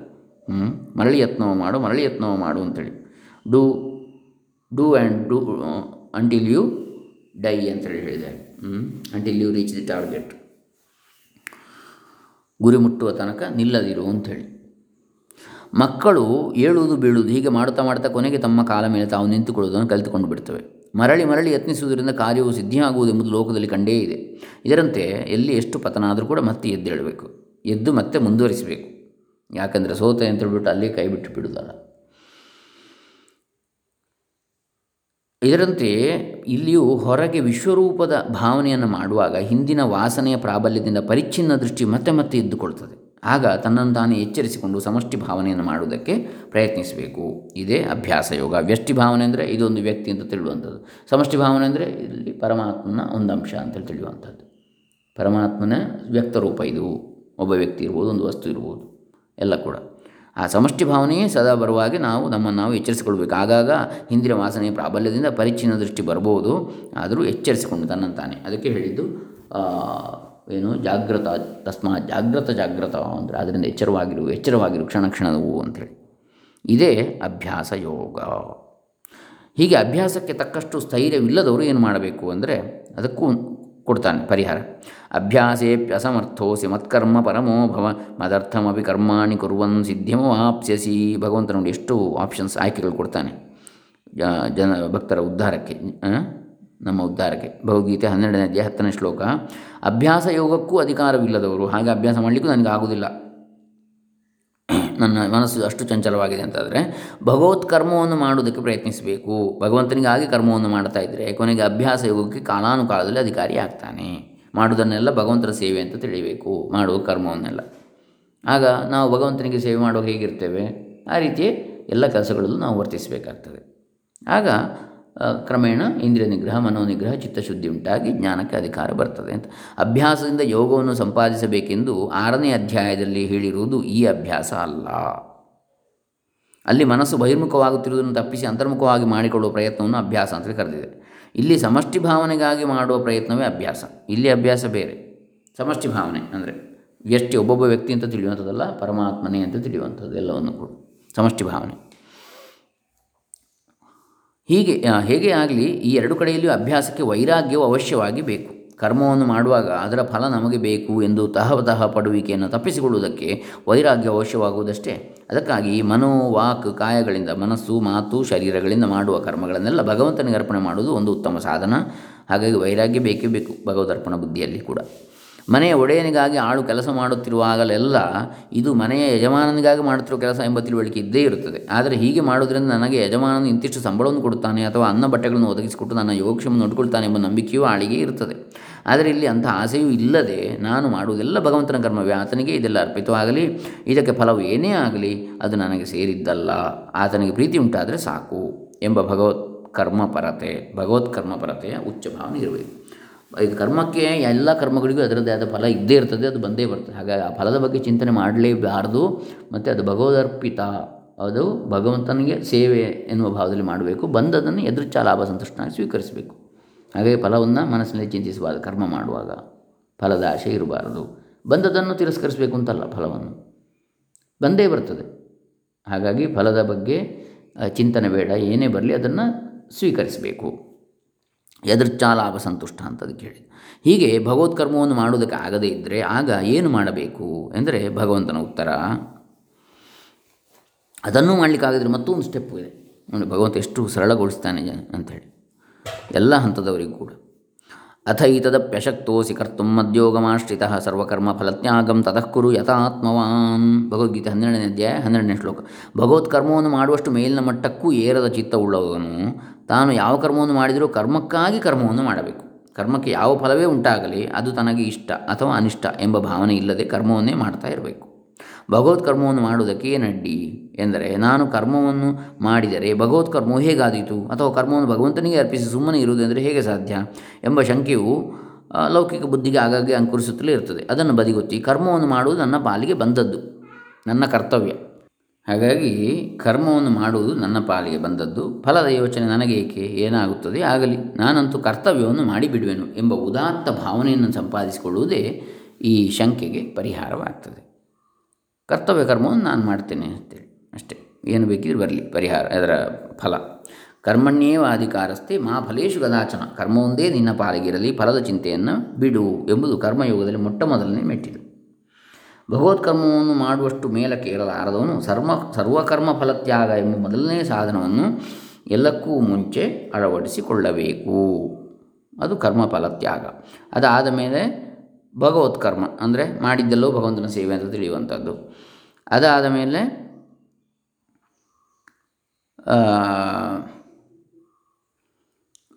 ಮರಳಿ ಯತ್ನವ ಮಾಡು, ಮರಳಿ ಯತ್ನವ ಮಾಡು ಅಂತೇಳಿ. Do do and do until you die ಅಂತೇಳಿ ಹೇಳಿದೆ until you reach the target ಗುರಿ ಮುಟ್ಟುವ ತನಕ ನಿಲ್ಲದಿರು ಅಂಥೇಳಿ ಮಕ್ಕಳು ಏಳುವುದು ಬೀಳುವುದು, ಹೀಗೆ ಮಾಡುತ್ತಾ ಮಾಡ್ತಾ ಕೊನೆಗೆ ತಮ್ಮ ಕಾಲ ಮೇಲೆ ತಾವು ನಿಂತುಕೊಳ್ಳುವುದನ್ನು ಕಲಿತುಕೊಂಡು ಬಿಡ್ತವೆ ಮರಳಿ ಮರಳಿ ಯತ್ನಿಸುವುದರಿಂದ ಕಾರ್ಯವು ಸಿದ್ಧಿಯಾಗುವುದು ಲೋಕದಲ್ಲಿ ಕಂಡೇ ಇದೆ. ಇದರಂತೆ ಎಲ್ಲಿ ಎಷ್ಟು ಪತನ ಆದರೂ ಕೂಡ ಮತ್ತೆ ಎದ್ದೇಳಬೇಕು ಎದ್ದು ಮತ್ತೆ ಮುಂದುವರಿಸಬೇಕು. ಯಾಕಂದರೆ ಸೋತೆ ಅಂತ ಹೇಳ್ಬಿಟ್ಟು ಅಲ್ಲಿ ಕೈ ಬಿಟ್ಟು ಬಿಡೋದಲ್ಲ. ಇದರಂತೆ ಇಲ್ಲಿಯೂ ಹೊರಗೆ ವಿಶ್ವರೂಪದ ಭಾವನೆಯನ್ನು ಮಾಡುವಾಗ ಹಿಂದಿನ ವಾಸನೆಯ ಪ್ರಾಬಲ್ಯದಿಂದ ಪರಿಚ್ಛಿನ್ನ ದೃಷ್ಟಿ ಮತ್ತೆ ಮತ್ತೆ ಇದ್ದುಕೊಳ್ತದೆ ಆಗ ತನ್ನನ್ನು ತಾನೇ ಎಚ್ಚರಿಸಿಕೊಂಡು ಸಮಷ್ಟಿ ಭಾವನೆಯನ್ನು ಮಾಡುವುದಕ್ಕೆ ಪ್ರಯತ್ನಿಸಬೇಕು. ಇದೇ ಅಭ್ಯಾಸ ಯೋಗ. ವ್ಯಷ್ಟಿ ಭಾವನೆ ಅಂದರೆ ಇದೊಂದು ವ್ಯಕ್ತಿ ಅಂತ ತಿಳಿಯುವಂಥದ್ದು. ಸಮಷ್ಟಿ ಭಾವನೆ ಅಂದರೆ ಇಲ್ಲಿ ಪರಮಾತ್ಮನ ಒಂದು ಅಂಶ ಅಂತೇಳಿ ತಿಳಿಯುವಂಥದ್ದು. ಪರಮಾತ್ಮನ ವ್ಯಕ್ತರೂಪ ಇದು. ಒಬ್ಬ ವ್ಯಕ್ತಿ ಇರ್ಬೋದು, ಒಂದು ವಸ್ತು ಇರ್ಬೋದು. ಎಲ್ಲ ಕೂಡ. ಆ ಸಮಷ್ಟಿ ಭಾವನೆಯೇ ಸದಾ ಬರುವಾಗೆ ನಾವು ನಮ್ಮನ್ನು ನಾವು ಎಚ್ಚರಿಸಿಕೊಳ್ಬೇಕು. ಆಗಾಗ ಹಿಂದಿನ ವಾಸನೆಯ ಪ್ರಾಬಲ್ಯದಿಂದ ಪರಿಚಿನ ದೃಷ್ಟಿ ಬರ್ಬೋದು. ಆದರೂ ಎಚ್ಚರಿಸಿಕೊಂಡು ತನ್ನಂತಾನೆ. ಅದಕ್ಕೆ ಹೇಳಿದ್ದು ಏನು ಜಾಗ್ರತ, ತಸ್ಮಾ ಜಾಗ್ರತ ಜಾಗ್ರತ ಅಂದರೆ ಅದರಿಂದ ಎಚ್ಚರವಾಗಿರು ಎಚ್ಚರವಾಗಿರು ಕ್ಷಣ ಕ್ಷಣವು ಅಂಥೇಳಿ ಇದೇ ಅಭ್ಯಾಸ ಯೋಗ. ಹೀಗೆ ಅಭ್ಯಾಸಕ್ಕೆ ತಕ್ಕಷ್ಟು ಸ್ಥೈರ್ಯವಿಲ್ಲದವರು ಏನು ಮಾಡಬೇಕು ಅಂದರೆ ಅದಕ್ಕೂ ಕೊಡ್ತಾನೆ ಪರಿಹಾರ. ಅಭ್ಯಾಸೇಪ್ಯಸಮರ್ಥೋಸಿ ಮತ್ಕರ್ಮ ಪರಮೋ ಭವ ಮದರ್ಥಮಿ ಕರ್ಮಾಣಿ ಕುರುವನ್ ಸಿದ್ಧಿಮವಾಪ್ಸ್ಯಸಿ ಭಗವಂತ ನೋಡಿ ಎಷ್ಟು ಆಪ್ಷನ್ಸ್ ಆಯ್ಕೆಗಳು ಕೊಡ್ತಾನೆ. ಜನ, ಭಕ್ತರ ಉದ್ಧಾರಕ್ಕೆ ನಮ್ಮ ಉದ್ಧಾರಕ್ಕೆ. ಭಗವದ್ಗೀತೆ ಹನ್ನೆರಡನೇ ಅಧ್ಯಾಯ ಹತ್ತನೇ ಶ್ಲೋಕ. ಅಭ್ಯಾಸ ಯೋಗಕ್ಕೂ ಅಧಿಕಾರವಿಲ್ಲದವರು, ಹಾಗೆ ಅಭ್ಯಾಸ ಮಾಡಲಿಕ್ಕೂ ನನಗೆ ಆಗುವುದಿಲ್ಲ. ನನ್ನ ಮನಸ್ಸು ಅಷ್ಟು ಚಂಚಲವಾಗಿದೆ ಅಂತಾದರೆ, ಭಗವತ್ ಕರ್ಮವನ್ನು ಮಾಡೋದಕ್ಕೆ ಪ್ರಯತ್ನಿಸಬೇಕು. ಭಗವಂತನಿಗಾಗಿ ಕರ್ಮವನ್ನು ಮಾಡ್ತಾ ಇದ್ದರೆ ಕೊನೆಗೆ ಅಭ್ಯಾಸ ಯೋಗಕ್ಕೆ ಕಾಲಾನುಕಾಲದಲ್ಲಿ ಅಧಿಕಾರಿ ಆಗ್ತಾನೆ. ಮಾಡುವುದನ್ನೆಲ್ಲ ಭಗವಂತನ ಸೇವೆ ಅಂತ ತಿಳಿಬೇಕು, ಮಾಡುವ ಕರ್ಮವನ್ನೆಲ್ಲ. ಆಗ ನಾವು ಭಗವಂತನಿಗೆ ಸೇವೆ ಮಾಡುವಾಗ ಹೇಗಿರ್ತೇವೆ? ಆ ರೀತಿಯೇ ಎಲ್ಲ ಕೆಲಸಗಳಲ್ಲೂ ನಾವು ವರ್ತಿಸಬೇಕಾಗ್ತದೆ. ಆಗ ಕ್ರಮೇಣ ಇಂದ್ರಿಯ ನಿಗ್ರಹ, ಮನೋನಿಗ್ರಹ, ಚಿತ್ತಶುದ್ಧಿ ಉಂಟಾಗಿ ಜ್ಞಾನಕ್ಕೆ ಅಧಿಕಾರ ಬರ್ತದೆ ಅಂತ. ಅಭ್ಯಾಸದಿಂದ ಯೋಗವನ್ನು ಸಂಪಾದಿಸಬೇಕೆಂದು ಆರನೇ ಅಧ್ಯಾಯದಲ್ಲಿ ಹೇಳಿರುವುದು ಈ ಅಭ್ಯಾಸ ಅಲ್ಲ. ಅಲ್ಲಿ ಮನಸ್ಸು ಬಹಿರ್ಮುಖವಾಗುತ್ತಿರುವುದನ್ನು ತಪ್ಪಿಸಿ ಅಂತರ್ಮುಖವಾಗಿ ಮಾಡಿಕೊಳ್ಳುವ ಪ್ರಯತ್ನವನ್ನು ಅಭ್ಯಾಸ ಅಂತ ಕರೆದಿದೆ. ಇಲ್ಲಿ ಸಮಷ್ಟಿ ಭಾವನೆಗಾಗಿ ಮಾಡುವ ಪ್ರಯತ್ನವೇ ಅಭ್ಯಾಸ. ಇಲ್ಲಿ ಅಭ್ಯಾಸ ಬೇರೆ. ಸಮಷ್ಟಿ ಭಾವನೆ ಅಂದರೆ ವ್ಯಷ್ಟಿ ಒಬ್ಬೊಬ್ಬ ವ್ಯಕ್ತಿ ಅಂತ ತಿಳಿಯುವಂಥದ್ದಲ್ಲ, ಪರಮಾತ್ಮನೇ ಅಂತ ತಿಳಿಯುವಂಥದ್ದು ಎಲ್ಲವನ್ನು ಕೂಡ. ಸಮಷ್ಟಿ ಭಾವನೆ. ಹೀಗೆ ಹೇಗೆ ಆಗಲಿ ಈ ಎರಡು ಕಡೆಯಲ್ಲಿಯೂ ಅಭ್ಯಾಸಕ್ಕೆ ವೈರಾಗ್ಯವು ಅವಶ್ಯವಾಗಿ ಬೇಕು. ಕರ್ಮವನ್ನು ಮಾಡುವಾಗ ಅದರ ಫಲ ನಮಗೆ ಬೇಕು ಎಂದು ತಹವತಃ ಪಡುವಿಕೆಯನ್ನು ತಪ್ಪಿಸಿಕೊಳ್ಳುವುದಕ್ಕೆ ವೈರಾಗ್ಯ ಅವಶ್ಯವಾಗುವುದಷ್ಟೇ. ಅದಕ್ಕಾಗಿ ಮನೋ ವಾಕ್ ಕಾಯಗಳಿಂದ ಮನಸ್ಸು, ಮಾತು, ಶರೀರಗಳಿಂದ ಮಾಡುವ ಕರ್ಮಗಳನ್ನೆಲ್ಲ ಭಗವಂತನಿಗೆ ಅರ್ಪಣೆ ಮಾಡುವುದು ಒಂದು ಉತ್ತಮ ಸಾಧನ. ಹಾಗಾಗಿ ವೈರಾಗ್ಯ ಬೇಕೇ ಬೇಕು ಭಗವದರ್ಪಣ ಬುದ್ಧಿಯಲ್ಲಿ ಕೂಡ. ಮನೆಯ ಒಡೆಯನಿಗಾಗಿ ಆಳು ಕೆಲಸ ಮಾಡುತ್ತಿರುವಾಗಲೆಲ್ಲ ಇದು ಮನೆಯ ಯಜಮಾನನಿಗಾಗಿ ಮಾಡುತ್ತಿರುವ ಕೆಲಸ ಎಂಬ ತಿಳುವಳಿಕೆ ಇದ್ದೇ ಇರುತ್ತದೆ. ಆದರೆ ಹೀಗೆ ಮಾಡುವುದರಿಂದ ನನಗೆ ಯಜಮಾನನು ಇಂತಿಷ್ಟು ಸಂಬಳವನ್ನು ಕೊಡುತ್ತಾನೆ ಅಥವಾ ಅನ್ನ ಬಟ್ಟೆಗಳನ್ನು ಒದಗಿಸಿಕೊಟ್ಟು ನನ್ನ ಯೋಗಕ್ಷೇಮ ನೋಡಿಕೊಳ್ತಾನೆ ಎಂಬ ನಂಬಿಕೆಯೂ ಆಳಿಗೆ ಇರುತ್ತದೆ. ಆದರೆ ಇಲ್ಲಿ ಅಂಥ ಆಸೆಯೂ ಇಲ್ಲದೆ ನಾನು ಮಾಡುವುದೆಲ್ಲ ಭಗವಂತನ ಕರ್ಮವೇ. ಆತನಿಗೆ ಇದೆಲ್ಲ ಅರ್ಪಿತವಾಗಲಿ, ಇದಕ್ಕೆ ಫಲವು ಏನೇ ಆಗಲಿ, ಅದು ನನಗೆ ಸೇರಿದ್ದಲ್ಲ. ಆತನಿಗೆ ಪ್ರೀತಿ ಉಂಟಾದರೆ ಸಾಕು ಎಂಬ ಭಗವತ್ ಕರ್ಮಪರತೆ ಭಗವತ್ ಕರ್ಮಪರತೆಯ ಉಚ್ಚ ಭಾವನೆ ಇರಬೇಕು ಇದು ಕರ್ಮಕ್ಕೆ ಎಲ್ಲ ಕರ್ಮಗಳಿಗೂ ಅದರದ್ದೇ ಆದ ಫಲ ಇದ್ದೇ ಇರ್ತದೆ, ಅದು ಬಂದೇ ಬರ್ತದೆ. ಹಾಗಾಗಿ ಆ ಫಲದ ಬಗ್ಗೆ ಚಿಂತನೆ ಮಾಡಲೇಬಾರದು. ಮತ್ತು ಅದು ಭಗವದರ್ಪಿತ, ಅದು ಭಗವಂತನಿಗೆ ಸೇವೆ ಎನ್ನುವ ಭಾವದಲ್ಲಿ ಮಾಡಬೇಕು. ಬಂದದನ್ನು ಎದುರುಚ್ಛ ಲಾಭ ಸಂತುಷ್ಟನಾಗಿ ಸ್ವೀಕರಿಸಬೇಕು. ಹಾಗೆ ಫಲವನ್ನು ಮನಸ್ಸಿನಲ್ಲಿ ಚಿಂತಿಸಬಾರದು, ಕರ್ಮ ಮಾಡುವಾಗ. ಫಲದ ಆಶೆ ಇರಬಾರದು. ಬಂದದನ್ನು ತಿರಸ್ಕರಿಸಬೇಕು ಅಂತಲ್ಲ ಫಲವನ್ನು. ಬಂದೇ ಬರ್ತದೆ. ಹಾಗಾಗಿ ಫಲದ ಬಗ್ಗೆ ಚಿಂತನೆ ಬೇಡ, ಏನೇ ಬರಲಿ ಅದನ್ನು ಸ್ವೀಕರಿಸಬೇಕು. ಎದರ್ಚಾ ಲಾಭ ಸಂತುಷ್ಟ ಅಂತದಕ್ಕೆ ಹೇಳಿ ಹೀಗೆ ಭಗವತ್ಕರ್ಮವನ್ನು ಮಾಡುವುದಕ್ಕೆ ಆಗದೇ ಇದ್ದರೆ ಆಗ ಏನು ಮಾಡಬೇಕು? ಎಂದರೆ ಭಗವಂತನ ಉತ್ತರ, ಅದನ್ನೂ ಮಾಡಲಿಕ್ಕಾಗಿದ್ರೆ ಮತ್ತೊಂದು ಸ್ಟೆಪ್ಪು ಇದೆ. ನೋಡಿ, ಭಗವಂತ ಎಷ್ಟು ಸರಳಗೊಳಿಸ್ತಾನೆ ಅಂಥೇಳಿ ಎಲ್ಲ ಹಂತದವರಿಗೂ ಕೂಡ. ಅಥ ಈತದಪ್ಯಶಕ್ತೋಸಿ ಕರ್ತು ಮದ್ಯೋಗಮಾಶ್ರಿತ ಸರ್ವಕರ್ಮ ಫಲತ್ಯಾಗಂ ತತಃ ಕುರು ಯಥಾತ್ಮವಾನ್. ಭಗವದ್ಗೀತೆ ಹನ್ನೆರಡನೇ ಅಧ್ಯಾಯ ಹನ್ನೆರಡನೇ ಶ್ಲೋಕ. ಭಗವತ್ ಕರ್ಮವನ್ನು ಮಾಡುವಷ್ಟು ಮೇಲಿನ ಮಟ್ಟಕ್ಕೂ ಏರದ ಚಿತ್ತವುಳ್ಳವನು ತಾನು ಯಾವ ಕರ್ಮವನ್ನು ಮಾಡಿದರೂ ಕರ್ಮಕ್ಕಾಗಿ ಕರ್ಮವನ್ನು ಮಾಡಬೇಕು. ಕರ್ಮಕ್ಕೆ ಯಾವ ಫಲವೇ ಉಂಟಾಗಲಿ ಅದು ತನಗೆ ಇಷ್ಟ ಅಥವಾ ಅನಿಷ್ಟ ಎಂಬ ಭಾವನೆ ಇಲ್ಲದೆ ಕರ್ಮವನ್ನೇ ಮಾಡ್ತಾ ಇರಬೇಕು. ಭಗವತ್ ಕರ್ಮವನ್ನು ಮಾಡುವುದಕ್ಕೆ ಏನಡ್ಡಿ ಎಂದರೆ ನಾನು ಕರ್ಮವನ್ನು ಮಾಡಿದರೆ ಭಗವತ್ ಕರ್ಮವು ಹೇಗಾದೀತು ಅಥವಾ ಕರ್ಮವನ್ನು ಭಗವಂತನಿಗೆ ಅರ್ಪಿಸಿ ಸುಮ್ಮನೆ ಇರುವುದೆಂದರೆ ಹೇಗೆ ಸಾಧ್ಯ ಎಂಬ ಶಂಕೆಯು ಲೌಕಿಕ ಬುದ್ಧಿಗೆ ಆಗಾಗ್ಗೆ ಅಂಕುರಿಸುತ್ತಲೇ ಇರ್ತದೆ ಅದನ್ನು ಬದಿಗೊತ್ತಿ ಕರ್ಮವನ್ನು ಮಾಡುವುದು ನನ್ನ ಪಾಲಿಗೆ ಬಂದದ್ದು, ನನ್ನ ಕರ್ತವ್ಯ. ಹಾಗಾಗಿ ಕರ್ಮವನ್ನು ಮಾಡುವುದು ನನ್ನ ಪಾಲಿಗೆ ಬಂದದ್ದು. ಫಲದ ಯೋಚನೆ ನನಗೆ ಏಕೆ ಏನಾಗುತ್ತದೆ? ಆಗಲಿ. ನಾನಂತೂ ಕರ್ತವ್ಯವನ್ನು ಮಾಡಿಬಿಡುವೆನು ಎಂಬ ಉದಾತ್ತ ಭಾವನೆಯನ್ನು ಸಂಪಾದಿಸಿಕೊಳ್ಳುವುದೇ ಈ ಶಂಕೆಗೆ ಪರಿಹಾರವಾಗ್ತದೆ. ಕರ್ತವ್ಯ ಕರ್ಮವನ್ನು ನಾನು ಮಾಡ್ತೇನೆ ಅಂತೇಳಿ. ಅಷ್ಟೇ. ಏನು ಬೇಕಿದ್ರೆ ಬರಲಿ. ಪರಿಹಾರ, ಅದರ ಫಲ. ಕರ್ಮಣ್ಯೇವ ಅಧಿಕಾರಸ್ಥೆ, ಮಾ ಫಲೇಶು ಕದಾಚನ. ಕರ್ಮವೊಂದೇ ನಿನ್ನ ಪಾಲಿಗಿರಲಿ ಫಲದ ಚಿಂತೆಯನ್ನು ಬಿಡು ಎಂಬುದು ಕರ್ಮಯೋಗದಲ್ಲಿ ಮೊಟ್ಟ ಮೊದಲನೇ ಭಗವತ್ಕರ್ಮವನ್ನು ಮಾಡುವಷ್ಟು ಮೇಲಕ್ಕೆ ಇರಲಾರದವನು ಸರ್ವ ಸರ್ವಕರ್ಮ ಫಲತ್ಯಾಗ ಎಂಬ ಮೊದಲನೇ ಸಾಧನವನ್ನು ಎಲ್ಲಕ್ಕೂ ಮುಂಚೆ ಅಳವಡಿಸಿಕೊಳ್ಳಬೇಕು. ಅದು ಕರ್ಮ ಫಲತ್ಯಾಗ. ಅದಾದ ಮೇಲೆ ಭಗವತ್ಕರ್ಮ, ಅಂದರೆ ಮಾಡಿದ್ದೆಲ್ಲೋ ಭಗವಂತನ ಸೇವೆ ಅಂತ ತಿಳಿಯುವಂಥದ್ದು. ಅದಾದ ಮೇಲೆ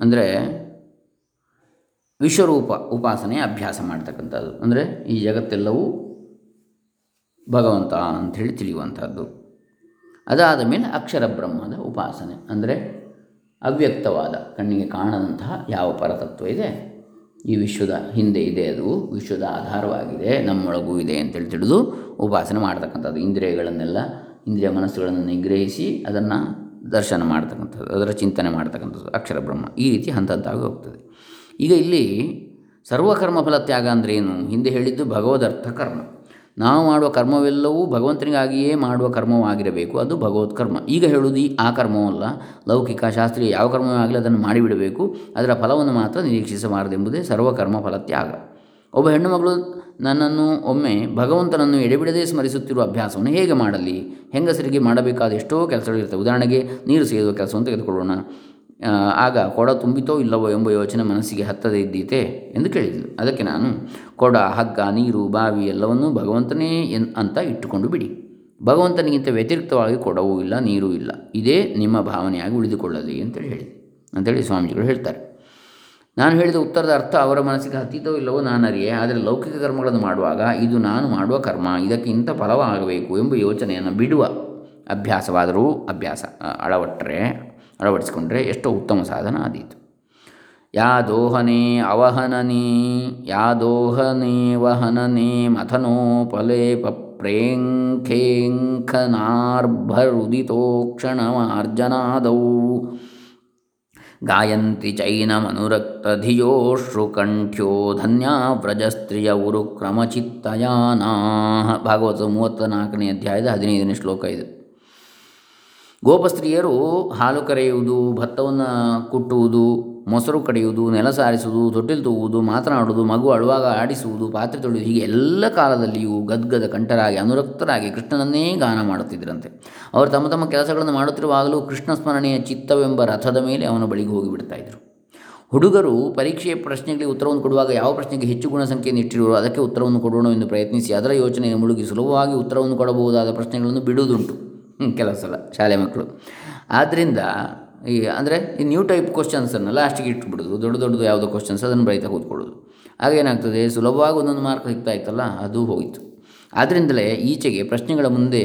ಅಂದರೆ ವಿಶ್ವರೂಪ ಉಪಾಸನೆ ಅಭ್ಯಾಸ ಮಾಡ್ತಕ್ಕಂಥದ್ದು. ಅಂದರೆ ಈ ಜಗತ್ತೆಲ್ಲವೂ ಭಗವಂತ ಅಂಥೇಳಿ ತಿಳಿಯುವಂಥದ್ದು. ಅದಾದ ಮೇಲೆ ಅಕ್ಷರ ಬ್ರಹ್ಮದ ಉಪಾಸನೆ, ಅಂದರೆ ಅವ್ಯಕ್ತವಾದ, ಕಣ್ಣಿಗೆ ಕಾಣದಂತಹ ಯಾವ ಪರತತ್ವ ಇದೆ? ಈ ವಿಶ್ವದ ಹಿಂದೆ ಇದೆ ಅದು, ವಿಶ್ವದ ಆಧಾರವಾಗಿದೆ, ನಮ್ಮೊಳಗೂ ಇದೆ ಅಂತೇಳಿ ತಿಳಿದು ಉಪಾಸನೆ ಮಾಡ್ತಕ್ಕಂಥದ್ದು. ಇಂದ್ರಿಯಗಳನ್ನೆಲ್ಲ, ಇಂದ್ರಿಯ ಮನಸ್ಸುಗಳನ್ನು ನಿಗ್ರಹಿಸಿ ಅದನ್ನು ದರ್ಶನ ಮಾಡ್ತಕ್ಕಂಥದ್ದು, ಅದರ ಚಿಂತನೆ ಮಾಡ್ತಕ್ಕಂಥದ್ದು, ಅಕ್ಷರ ಬ್ರಹ್ಮ. ಈ ರೀತಿ ಹಂತ ಹಂತವಾಗಿ ಹೋಗ್ತದೆ. ಈಗ ಇಲ್ಲಿ ಸರ್ವಕರ್ಮ ಫಲ ತ್ಯಾಗ ಏನು? ಹಿಂದೆ ಹೇಳಿದ್ದು ಭಗವದರ್ಥ ಕರ್ಮ. ನಾವು ಮಾಡುವ ಕರ್ಮವೆಲ್ಲವೂ ಭಗವಂತನಿಗಾಗಿಯೇ ಮಾಡುವ ಕರ್ಮವಾಗಿರಬೇಕು. ಅದು ಭಗವತ್ ಕರ್ಮ. ಈಗ ಹೇಳುವುದು ಈ ಆ ಕರ್ಮವಲ್ಲ ಲೌಕಿಕ, ಶಾಸ್ತ್ರೀಯ ಯಾವ ಕರ್ಮವೂ ಆಗಲಿ ಅದನ್ನು ಮಾಡಿಬಿಡಬೇಕು. ಅದರ ಫಲವನ್ನು ಮಾತ್ರ ನಿರೀಕ್ಷಿಸಬಾರದೆಂಬುದೇ ಸರ್ವಕರ್ಮ ಫಲತ್ಯಾಗ. ಒಬ್ಬ ಹೆಣ್ಣು ಮಗಳು ನನ್ನನ್ನು ಒಮ್ಮೆ ಭಗವಂತನನ್ನು ಎಡೆಬಿಡದೆ ಸ್ಮರಿಸುತ್ತಿರುವ ಅಭ್ಯಾಸವನ್ನು ಹೇಗೆ ಮಾಡಲಿ? ಹೆಂಗಸರಿಗೆ ಮಾಡಬೇಕಾದ ಎಷ್ಟೋ ಕೆಲಸಗಳಿರ್ತವೆ. ಉದಾಹರಣೆಗೆ ನೀರು ಸೇದುವ ಕೆಲಸವನ್ನು ತೆಗೆದುಕೊಳ್ಳೋಣ. ಆಗ ಕೊಡ ತುಂಬಿತೋ ಇಲ್ಲವೋ ಎಂಬ ಯೋಚನೆ ಮನಸ್ಸಿಗೆ ಹತ್ತದೇ ಇದ್ದೀತೆ ಎಂದು ಕೇಳಿದ್ಲು ಅದಕ್ಕೆ ನಾನು, ಕೊಡ, ಹಗ್ಗ, ನೀರು, ಬಾವಿ ಎಲ್ಲವನ್ನೂ ಭಗವಂತನೇ ಎನ್, ಅಂತ ಇಟ್ಟುಕೊಂಡು ಬಿಡಿ. ಭಗವಂತನಿಗಿಂತ ವ್ಯತಿರಿಕ್ತವಾಗಿ ಕೊಡವೂ ಇಲ್ಲ, ನೀರೂ ಇಲ್ಲ. ಇದೇ ನಿಮ್ಮ ಭಾವನೆಯಾಗಿ ಉಳಿದುಕೊಳ್ಳಲಿ ಅಂತೇಳಿ ಹೇಳಿ ಅಂತೇಳಿ ಸ್ವಾಮೀಜಿಗಳು ಹೇಳ್ತಾರೆ. ನಾನು ಹೇಳಿದ ಉತ್ತರದ ಅರ್ಥ ಅವರ ಮನಸ್ಸಿಗೆ ಹತ್ತಿತೋ ಇಲ್ಲವೋ ನಾನು ಅರಿಯೆ ಆದರೆ ಲೌಕಿಕ ಕರ್ಮಗಳನ್ನು ಮಾಡುವಾಗ ಇದು ನಾನು ಮಾಡುವ ಕರ್ಮ, ಇದಕ್ಕೆ ಇಂಥ ಫಲವಾಗಬೇಕು ಎಂಬ ಯೋಚನೆಯನ್ನು ಬಿಡುವ ಅಭ್ಯಾಸವಾದರೂ ಅಭ್ಯಾಸ ಅಳವಟ್ಟರೆ, ಅಳವಡಿಸಿಕೊಂಡ್ರೆ ಎಷ್ಟೋ ಉತ್ತಮ ಸಾಧನ ಆದೀತು ಯಾ ದೋಹನೆ ಅವಹನನೆ, ಯಾ ದೋಹನೆ ವಹನನೆ ಮಥನೋಪಲೆ ಪ್ರೇಂಖೇಂಖನಾರ್ಭರುದಿತೋಕ್ಷಣಮಾರ್ಜನಾದೌ ಗಾಯಂತಿ ಚೈನಮನುರಕ್ತಧಿಯೋಶ್ರುಕಂಠ್ಯೋ ಧನ್ಯಾ ವ್ರಜಸ್ತ್ರೀಯ ಉರುಕ್ರಮಚಿತ್ತಯಾನಾ ಭಾಗವತ ಮೂವತ್ತ ನಾಲ್ಕನೇ ಅಧ್ಯಾಯದ ಹದಿನೈದನೇ ಶ್ಲೋಕ ಇದು. ಗೋಪಸ್ತ್ರೀಯರು ಹಾಲು ಕರೆಯುವುದು, ಭತ್ತವನ್ನು ಕುಟ್ಟುವುದು, ಮೊಸರು ಕಡಿಯುವುದು, ನೆಲ ಸಾರಿಸುವುದು, ತೊಟ್ಟಿಲು ತೂಗುವುದು ಮಾತನಾಡುವುದು, ಮಗು ಅಳುವಾಗ ಆಡಿಸುವುದು, ಪಾತ್ರೆ ತೊಳೆಯುವುದು, ಹೀಗೆ ಎಲ್ಲ ಕಾಲದಲ್ಲಿಯೂ ಗದ್ಗದ ಕಂಠರಾಗಿ, ಅನುರಕ್ತರಾಗಿ ಕೃಷ್ಣನನ್ನೇ ಗಾನ ಮಾಡುತ್ತಿದ್ದರಂತೆ. ಅವರು ತಮ್ಮ ತಮ್ಮ ಕೆಲಸಗಳನ್ನು ಮಾಡುತ್ತಿರುವಾಗಲೂ ಕೃಷ್ಣ ಸ್ಮರಣೆಯ ಚಿತ್ತವೆಂಬ ರಥದ ಮೇಲೆ ಅವನ ಬಳಿಗೆ ಹೋಗಿಬಿಡ್ತಾ ಇದ್ದರು ಹುಡುಗರು ಪರೀಕ್ಷೆಯ ಪ್ರಶ್ನೆಗಳಿಗೆ ಉತ್ತರವನ್ನು ಕೊಡುವಾಗ ಯಾವ ಪ್ರಶ್ನೆಗೆ ಹೆಚ್ಚು ಗುಣ ಸಂಖ್ಯೆಯನ್ನು ಅದಕ್ಕೆ ಉತ್ತರವನ್ನು ಕೊಡೋಣ ಎಂದು ಪ್ರಯತ್ನಿಸಿ, ಅದರ ಯೋಚನೆಯನ್ನು ಮುಳುಗಿ ಸುಲಭವಾಗಿ ಉತ್ತರವನ್ನು ಕೊಡಬಹುದಾದ ಪ್ರಶ್ನೆಗಳನ್ನು ಬಿಡುವುದುಂಟು. ಕೆಲವು ಸಲ ಶಾಲೆ ಮಕ್ಕಳು ಆದ್ದರಿಂದ ಈ ಅಂದರೆ ಈ ನ್ಯೂ ಟೈಪ್ ಕ್ವಶನ್ಸನ್ನು ಲಾಸ್ಟಿಗೆ ಇಟ್ಬಿಡೋದು, ದೊಡ್ಡ ದೊಡ್ಡದು ಯಾವುದೋ ಕ್ವಶನ್ಸ್ ಅದನ್ನು ಬರೀತಾ ಕೂತ್ಕೊಳ್ಳೋದು. ಆಗೇನಾಗ್ತದೆ ಸುಲಭವಾಗಿ ಒಂದೊಂದು ಮಾರ್ಕ್ ಸಿಗ್ತಾ ಇತ್ತಲ್ಲ, ಅದು ಹೋಯಿತು ಆದ್ದರಿಂದಲೇ ಈಚೆಗೆ ಪ್ರಶ್ನೆಗಳ ಮುಂದೆ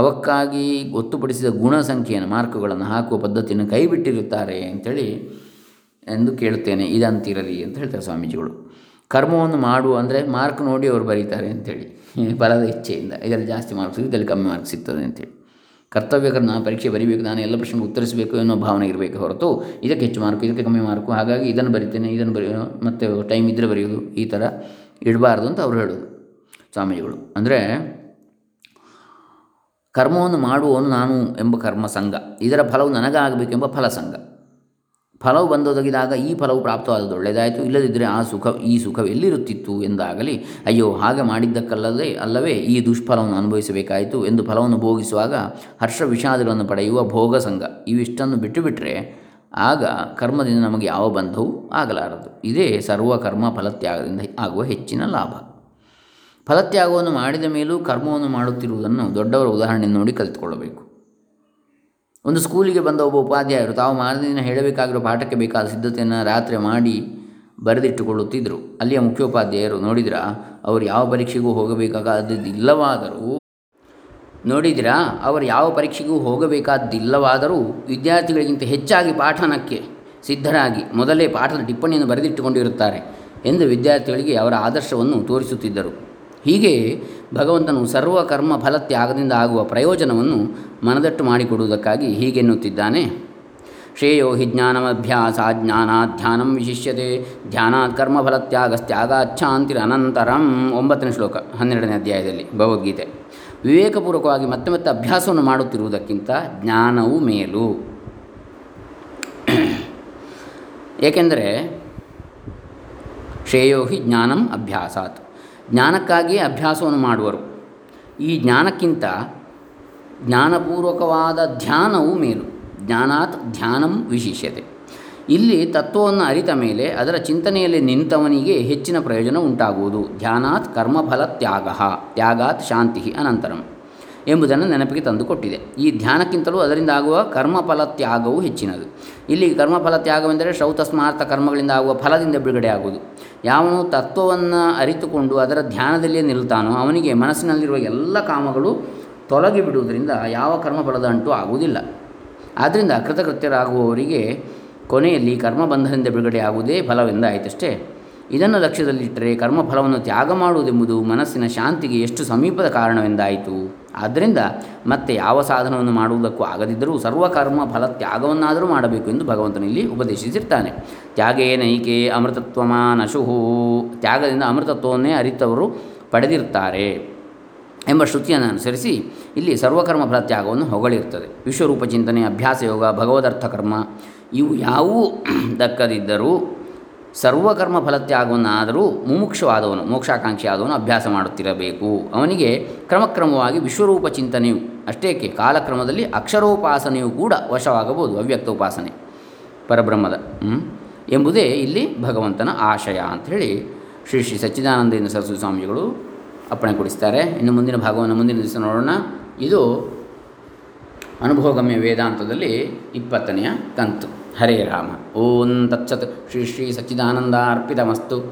ಅವಕ್ಕಾಗಿ ಗೊತ್ತುಪಡಿಸಿದ ಗುಣ ಸಂಖ್ಯೆಯನ್ನು ಮಾರ್ಕ್ಗಳನ್ನು ಹಾಕುವ ಪದ್ಧತಿಯನ್ನು ಕೈಬಿಟ್ಟಿರುತ್ತಾರೆ ಅಂಥೇಳಿ ಎಂದು ಕೇಳುತ್ತೇನೆ. ಇದಂತಿರಲಿ ಅಂತ ಹೇಳ್ತಾರೆ ಸ್ವಾಮೀಜಿಗಳು. ಕರ್ಮವನ್ನು ಮಾಡುವ ಅಂದರೆ ಮಾರ್ಕ್ ನೋಡಿ ಅವರು ಬರೀತಾರೆ ಅಂಥೇಳಿ ಫಲದ ಇಚ್ಛೆಯಿಂದ. ಇದರಲ್ಲಿ ಜಾಸ್ತಿ ಮಾರ್ಕ್ಸ್ ಇದರಲ್ಲಿ ಕಮ್ಮಿ ಮಾರ್ಕ್ಸ್ ಸಿಗ್ತದೆ ಅಂತೇಳಿ ಕರ್ತವ್ಯಕರ ನಾನು ಪರೀಕ್ಷೆ ಬರೀಬೇಕು, ನಾನು ಎಲ್ಲ ಪ್ರಶ್ನೆಗೆ ಉತ್ತರಿಸಬೇಕು ಅನ್ನೋ ಭಾವನೆ ಇರಬೇಕು ಹೊರತು ಇದಕ್ಕೆ ಹೆಚ್ಚು ಮಾರ್ಕು ಇದಕ್ಕೆ ಕಮ್ಮಿ ಮಾರ್ಕು ಹಾಗಾಗಿ ಇದನ್ನು ಬರಿತೇನೆ, ಇದನ್ನು ಬರೆಯೋ ಮತ್ತು ಟೈಮ್ ಇದ್ದರೆ ಬರೆಯೋದು ಈ ಥರ ಇಡಬಾರ್ದು ಅಂತ ಅವರು ಹೇಳೋದು ಸ್ವಾಮೀಜಿಗಳು. ಅಂದರೆ ಕರ್ಮವನ್ನು ಮಾಡುವವನು ನಾನು ಎಂಬ ಕರ್ಮ ಸಂಘ. ಇದರ ಫಲವು ನನಗಾಗಬೇಕೆಂಬ ಫಲ ಸಂಘ ಫಲವು ಬಂದೊದಗಿದಾಗ ಈ ಫಲವು ಪ್ರಾಪ್ತವಾದದ್ದು ಒಳ್ಳೆಯದಾಯಿತು. ಇಲ್ಲದಿದ್ದರೆ ಆ ಸುಖ, ಈ ಸುಖ ಎಲ್ಲಿರುತ್ತಿತ್ತು ಎಂದಾಗಲಿ, ಅಯ್ಯೋ, ಹಾಗೆ ಮಾಡಿದ್ದಕ್ಕಲ್ಲದೆ, ಅಲ್ಲವೇ ಈ ದುಷ್ಫಲವನ್ನು ಅನುಭವಿಸಬೇಕಾಯಿತು ಎಂದು ಫಲವನ್ನು ಭೋಗಿಸುವಾಗ ಹರ್ಷ ವಿಷಾದಗಳನ್ನು ಪಡೆಯುವ ಭೋಗ ಸಂಘ. ಇವಿಷ್ಟನ್ನು ಬಿಟ್ಟು ಬಿಟ್ಟರೆ ಆಗ ಕರ್ಮದಿಂದ ನಮಗೆ ಯಾವ ಬಂಧವೂ ಆಗಲಾರದು. ಇದೇ ಸರ್ವ ಕರ್ಮ ಫಲತ್ಯಾಗದಿಂದ ಆಗುವ ಹೆಚ್ಚಿನ ಲಾಭ. ಫಲತ್ಯಾಗವನ್ನು ಮಾಡಿದ ಮೇಲೂ ಕರ್ಮವನ್ನು ಮಾಡುತ್ತಿರುವುದನ್ನು ದೊಡ್ಡವರ ಉದಾಹರಣೆ ನೋಡಿ ಕಲಿತುಕೊಳ್ಳಬೇಕು. ಒಂದು ಸ್ಕೂಲಿಗೆ ಬಂದ ಒಬ್ಬ ಉಪಾಧ್ಯಾಯರು ತಾವು ದಿನ ಹೇಳಬೇಕಾಗಿರೋ ಪಾಠಕ್ಕೆ ಬೇಕಾದ ಸಿದ್ಧತೆಯನ್ನು ರಾತ್ರಿ ಮಾಡಿ ಬರೆದಿಟ್ಟುಕೊಳ್ಳುತ್ತಿದ್ದರು. ಅಲ್ಲಿಯ ಮುಖ್ಯೋಪಾಧ್ಯಾಯರು ನೋಡಿದಿರಾ, ಅವರು ಯಾವ ಪರೀಕ್ಷೆಗೂ ಹೋಗಬೇಕಾಗದಿಲ್ಲವಾದರೂ ನೋಡಿದಿರಾ, ಅವರು ಯಾವ ಪರೀಕ್ಷೆಗೂ ಹೋಗಬೇಕಾದಿಲ್ಲವಾದರೂ ವಿದ್ಯಾರ್ಥಿಗಳಿಗಿಂತ ಹೆಚ್ಚಾಗಿ ಪಾಠನಕ್ಕೆ ಸಿದ್ಧರಾಗಿ ಮೊದಲೇ ಪಾಠದ ಟಿಪ್ಪಣಿಯನ್ನು ಬರೆದಿಟ್ಟುಕೊಂಡಿರುತ್ತಾರೆ ಎಂದು ವಿದ್ಯಾರ್ಥಿಗಳಿಗೆ ಅವರ ಆದರ್ಶವನ್ನು ತೋರಿಸುತ್ತಿದ್ದರು. ಹೀಗೆ ಭಗವಂತನು ಸರ್ವ ಕರ್ಮ ಫಲತ್ಯಾಗದಿಂದ ಆಗುವ ಪ್ರಯೋಜನವನ್ನು ಮನದಟ್ಟು ಮಾಡಿಕೊಡುವುದಕ್ಕಾಗಿ ಹೀಗೆನ್ನುತ್ತಿದ್ದಾನೆ ಶ್ರೇಯೋ ಹಿ ಜ್ಞಾನಮಭ್ಯಾಸ ಜ್ಞಾನಾತ್ ಧ್ಯಾನಂ ವಿಶಿಷ್ಯತೆ, ಧ್ಯಾನಾತ್ ಕರ್ಮಫಲತ್ಯಾಗಸ್ತ್ಯಾಗಾಚ್ಛಾಂತಿರನಂತರಂ ಒಂಬತ್ತನೇ ಶ್ಲೋಕ, ಹನ್ನೆರಡನೇ ಅಧ್ಯಾಯದಲ್ಲಿ ಭಗವದ್ಗೀತೆ. ವಿವೇಕಪೂರ್ವಕವಾಗಿ ಮತ್ತೆ ಮತ್ತೆ ಅಭ್ಯಾಸವನ್ನು ಮಾಡುತ್ತಿರುವುದಕ್ಕಿಂತ ಜ್ಞಾನವು ಮೇಲು. ಏಕೆಂದರೆ ಶ್ರೇಯೋ ಹಿ ಜ್ಞಾನಂ ಅಭ್ಯಾಸಾತ್. ಜ್ಞಾನಕ್ಕಾಗಿಯೇ ಅಭ್ಯಾಸವನ್ನು ಮಾಡುವರು. ಈ ಜ್ಞಾನಕ್ಕಿಂತ ಜ್ಞಾನಪೂರ್ವಕವಾದ ಧ್ಯಾನವು ಮೇಲು. ಜ್ಞಾನಾತ್ ಧ್ಯಾನಂ ವಿಶಿಷ್ಯತೆ. ಇಲ್ಲಿ ತತ್ವವನ್ನು ಅರಿತ ಮೇಲೆ ಅದರ ಚಿಂತನೆಯಲ್ಲಿ ನಿಂತವನಿಗೆ ಹೆಚ್ಚಿನ ಪ್ರಯೋಜನ ಉಂಟಾಗುವುದು. ಧ್ಯಾನಾತ್ ಕರ್ಮಫಲ ತ್ಯಾಗ, ತ್ಯಾಗಾತ್ ಶಾಂತಿ ಅನಂತರಂ ಎಂಬುದನ್ನು ನೆನಪಿಗೆ ತಂದುಕೊಟ್ಟಿದೆ. ಈ ಧ್ಯಾನಕ್ಕಿಂತಲೂ ಅದರಿಂದ ಆಗುವ ಕರ್ಮಫಲ ತ್ಯಾಗವು ಹೆಚ್ಚಿನದು. ಇಲ್ಲಿ ಕರ್ಮಫಲ ತ್ಯಾಗವೆಂದರೆ ಶ್ರೌತ ಸ್ಮಾರ್ಥ ಕರ್ಮಗಳಿಂದ ಆಗುವ ಫಲದಿಂದ ಬಿಡುಗಡೆ ಆಗುವುದು ಯಾವನು ತತ್ವವನ್ನು ಅರಿತುಕೊಂಡು ಅದರ ಧ್ಯಾನದಲ್ಲಿಯೇ ನಿಲ್ತಾನೋ ಅವನಿಗೆ ಮನಸ್ಸಿನಲ್ಲಿರುವ ಎಲ್ಲ ಕಾಮಗಳು ತೊಲಗಿ ಬಿಡುವುದರಿಂದ ಯಾವ ಕರ್ಮಫಲದ ಅಂಟು ಆಗುವುದಿಲ್ಲ. ಆದ್ದರಿಂದ ಕೃತಕೃತ್ಯರಾಗುವವರಿಗೆ ಕೊನೆಯಲ್ಲಿ ಕರ್ಮಬಂಧನದಿಂದ ಬಿಡುಗಡೆ ಆಗುವುದೇ ಫಲವೆಂದಾಯಿತಷ್ಟೇ. ಇದನ್ನು ಲಕ್ಷ್ಯದಲ್ಲಿಟ್ಟರೆ ಕರ್ಮಫಲವನ್ನು ತ್ಯಾಗ ಮಾಡುವುದೆಂಬುದು ಮನಸ್ಸಿನ ಶಾಂತಿಗೆ ಎಷ್ಟು ಸಮೀಪದ ಕಾರಣವೆಂದಾಯಿತು? ಆದ್ದರಿಂದ ಮತ್ತೆ ಯಾವ ಸಾಧನವನ್ನು ಮಾಡುವುದಕ್ಕೂ ಆಗದಿದ್ದರೂ ಸರ್ವಕರ್ಮ ಫಲ ತ್ಯಾಗವನ್ನಾದರೂ ಮಾಡಬೇಕು ಎಂದು ಭಗವಂತನಲ್ಲಿ ಉಪದೇಶಿಸಿರ್ತಾನೆ. ತ್ಯಾಗೇ ನೈಕೆ ಅಮೃತತ್ವಮಾನಶುಹು ತ್ಯಾಗದಿಂದ ಅಮೃತತ್ವವನ್ನೇ ಅರಿತವರು ಪಡೆದಿರ್ತಾರೆ ಎಂಬ ಶ್ರುತಿಯನ್ನು ಅನುಸರಿಸಿ ಇಲ್ಲಿ ಸರ್ವಕರ್ಮ ಫಲ ತ್ಯಾಗವನ್ನು ಹೊಗಳಿರ್ತದೆ. ವಿಶ್ವರೂಪ ಚಿಂತನೆ ಅಭ್ಯಾಸ ಯೋಗ ಭಗವದರ್ಥ ಕರ್ಮ ಇವು ಯಾವುವು ದಕ್ಕದಿದ್ದರೂ ಸರ್ವಕರ್ಮ ಫಲತ್ಯಾಗವನ್ನಾದರೂ ಮುಮುಕ್ಷವಾದವನು ಮೋಕ್ಷಾಕಾಂಕ್ಷಿ ಆದವನು ಅಭ್ಯಾಸ ಮಾಡುತ್ತಿರಬೇಕು. ಅವನಿಗೆ ಕ್ರಮಕ್ರಮವಾಗಿ ವಿಶ್ವರೂಪ ಚಿಂತನೆಯು ಅಷ್ಟೇಕೆ ಕಾಲಕ್ರಮದಲ್ಲಿ ಅಕ್ಷರೋಪಾಸನೆಯು ಕೂಡ ವಶವಾಗಬಹುದು ಅವ್ಯಕ್ತ ಉಪಾಸನೆ ಪರಬ್ರಹ್ಮದ ಎಂಬುದೇ ಇಲ್ಲಿ ಭಗವಂತನ ಆಶಯ ಅಂಥೇಳಿ ಶ್ರೀ ಶ್ರೀ ಸಚ್ಚಿದಾನಂದೇಂದ್ರ ಸರಸ್ವತಿ ಸ್ವಾಮಿಗಳು ಅಪ್ಪಣೆ ಕೊಡಿಸ್ತಾರೆ. ಇನ್ನು ಮುಂದಿನ ಭಾಗವನ್ನು ಮುಂದಿನ ದಿವಸ ನೋಡೋಣ. ಇದು ಅನುಭವಗಮ್ಯ ವೇದಾಂತದಲ್ಲಿ ಇಪ್ಪತ್ತನೆಯ ಕಂತು. ಹರೇ ರಾಮ. ಓಂ ತತ್ಸತ್. ಶ್ರೀ ಶ್ರೀ ಸಚ್ಚಿದಾನಂದ ಅರ್ಪಿತಮಸ್ತು.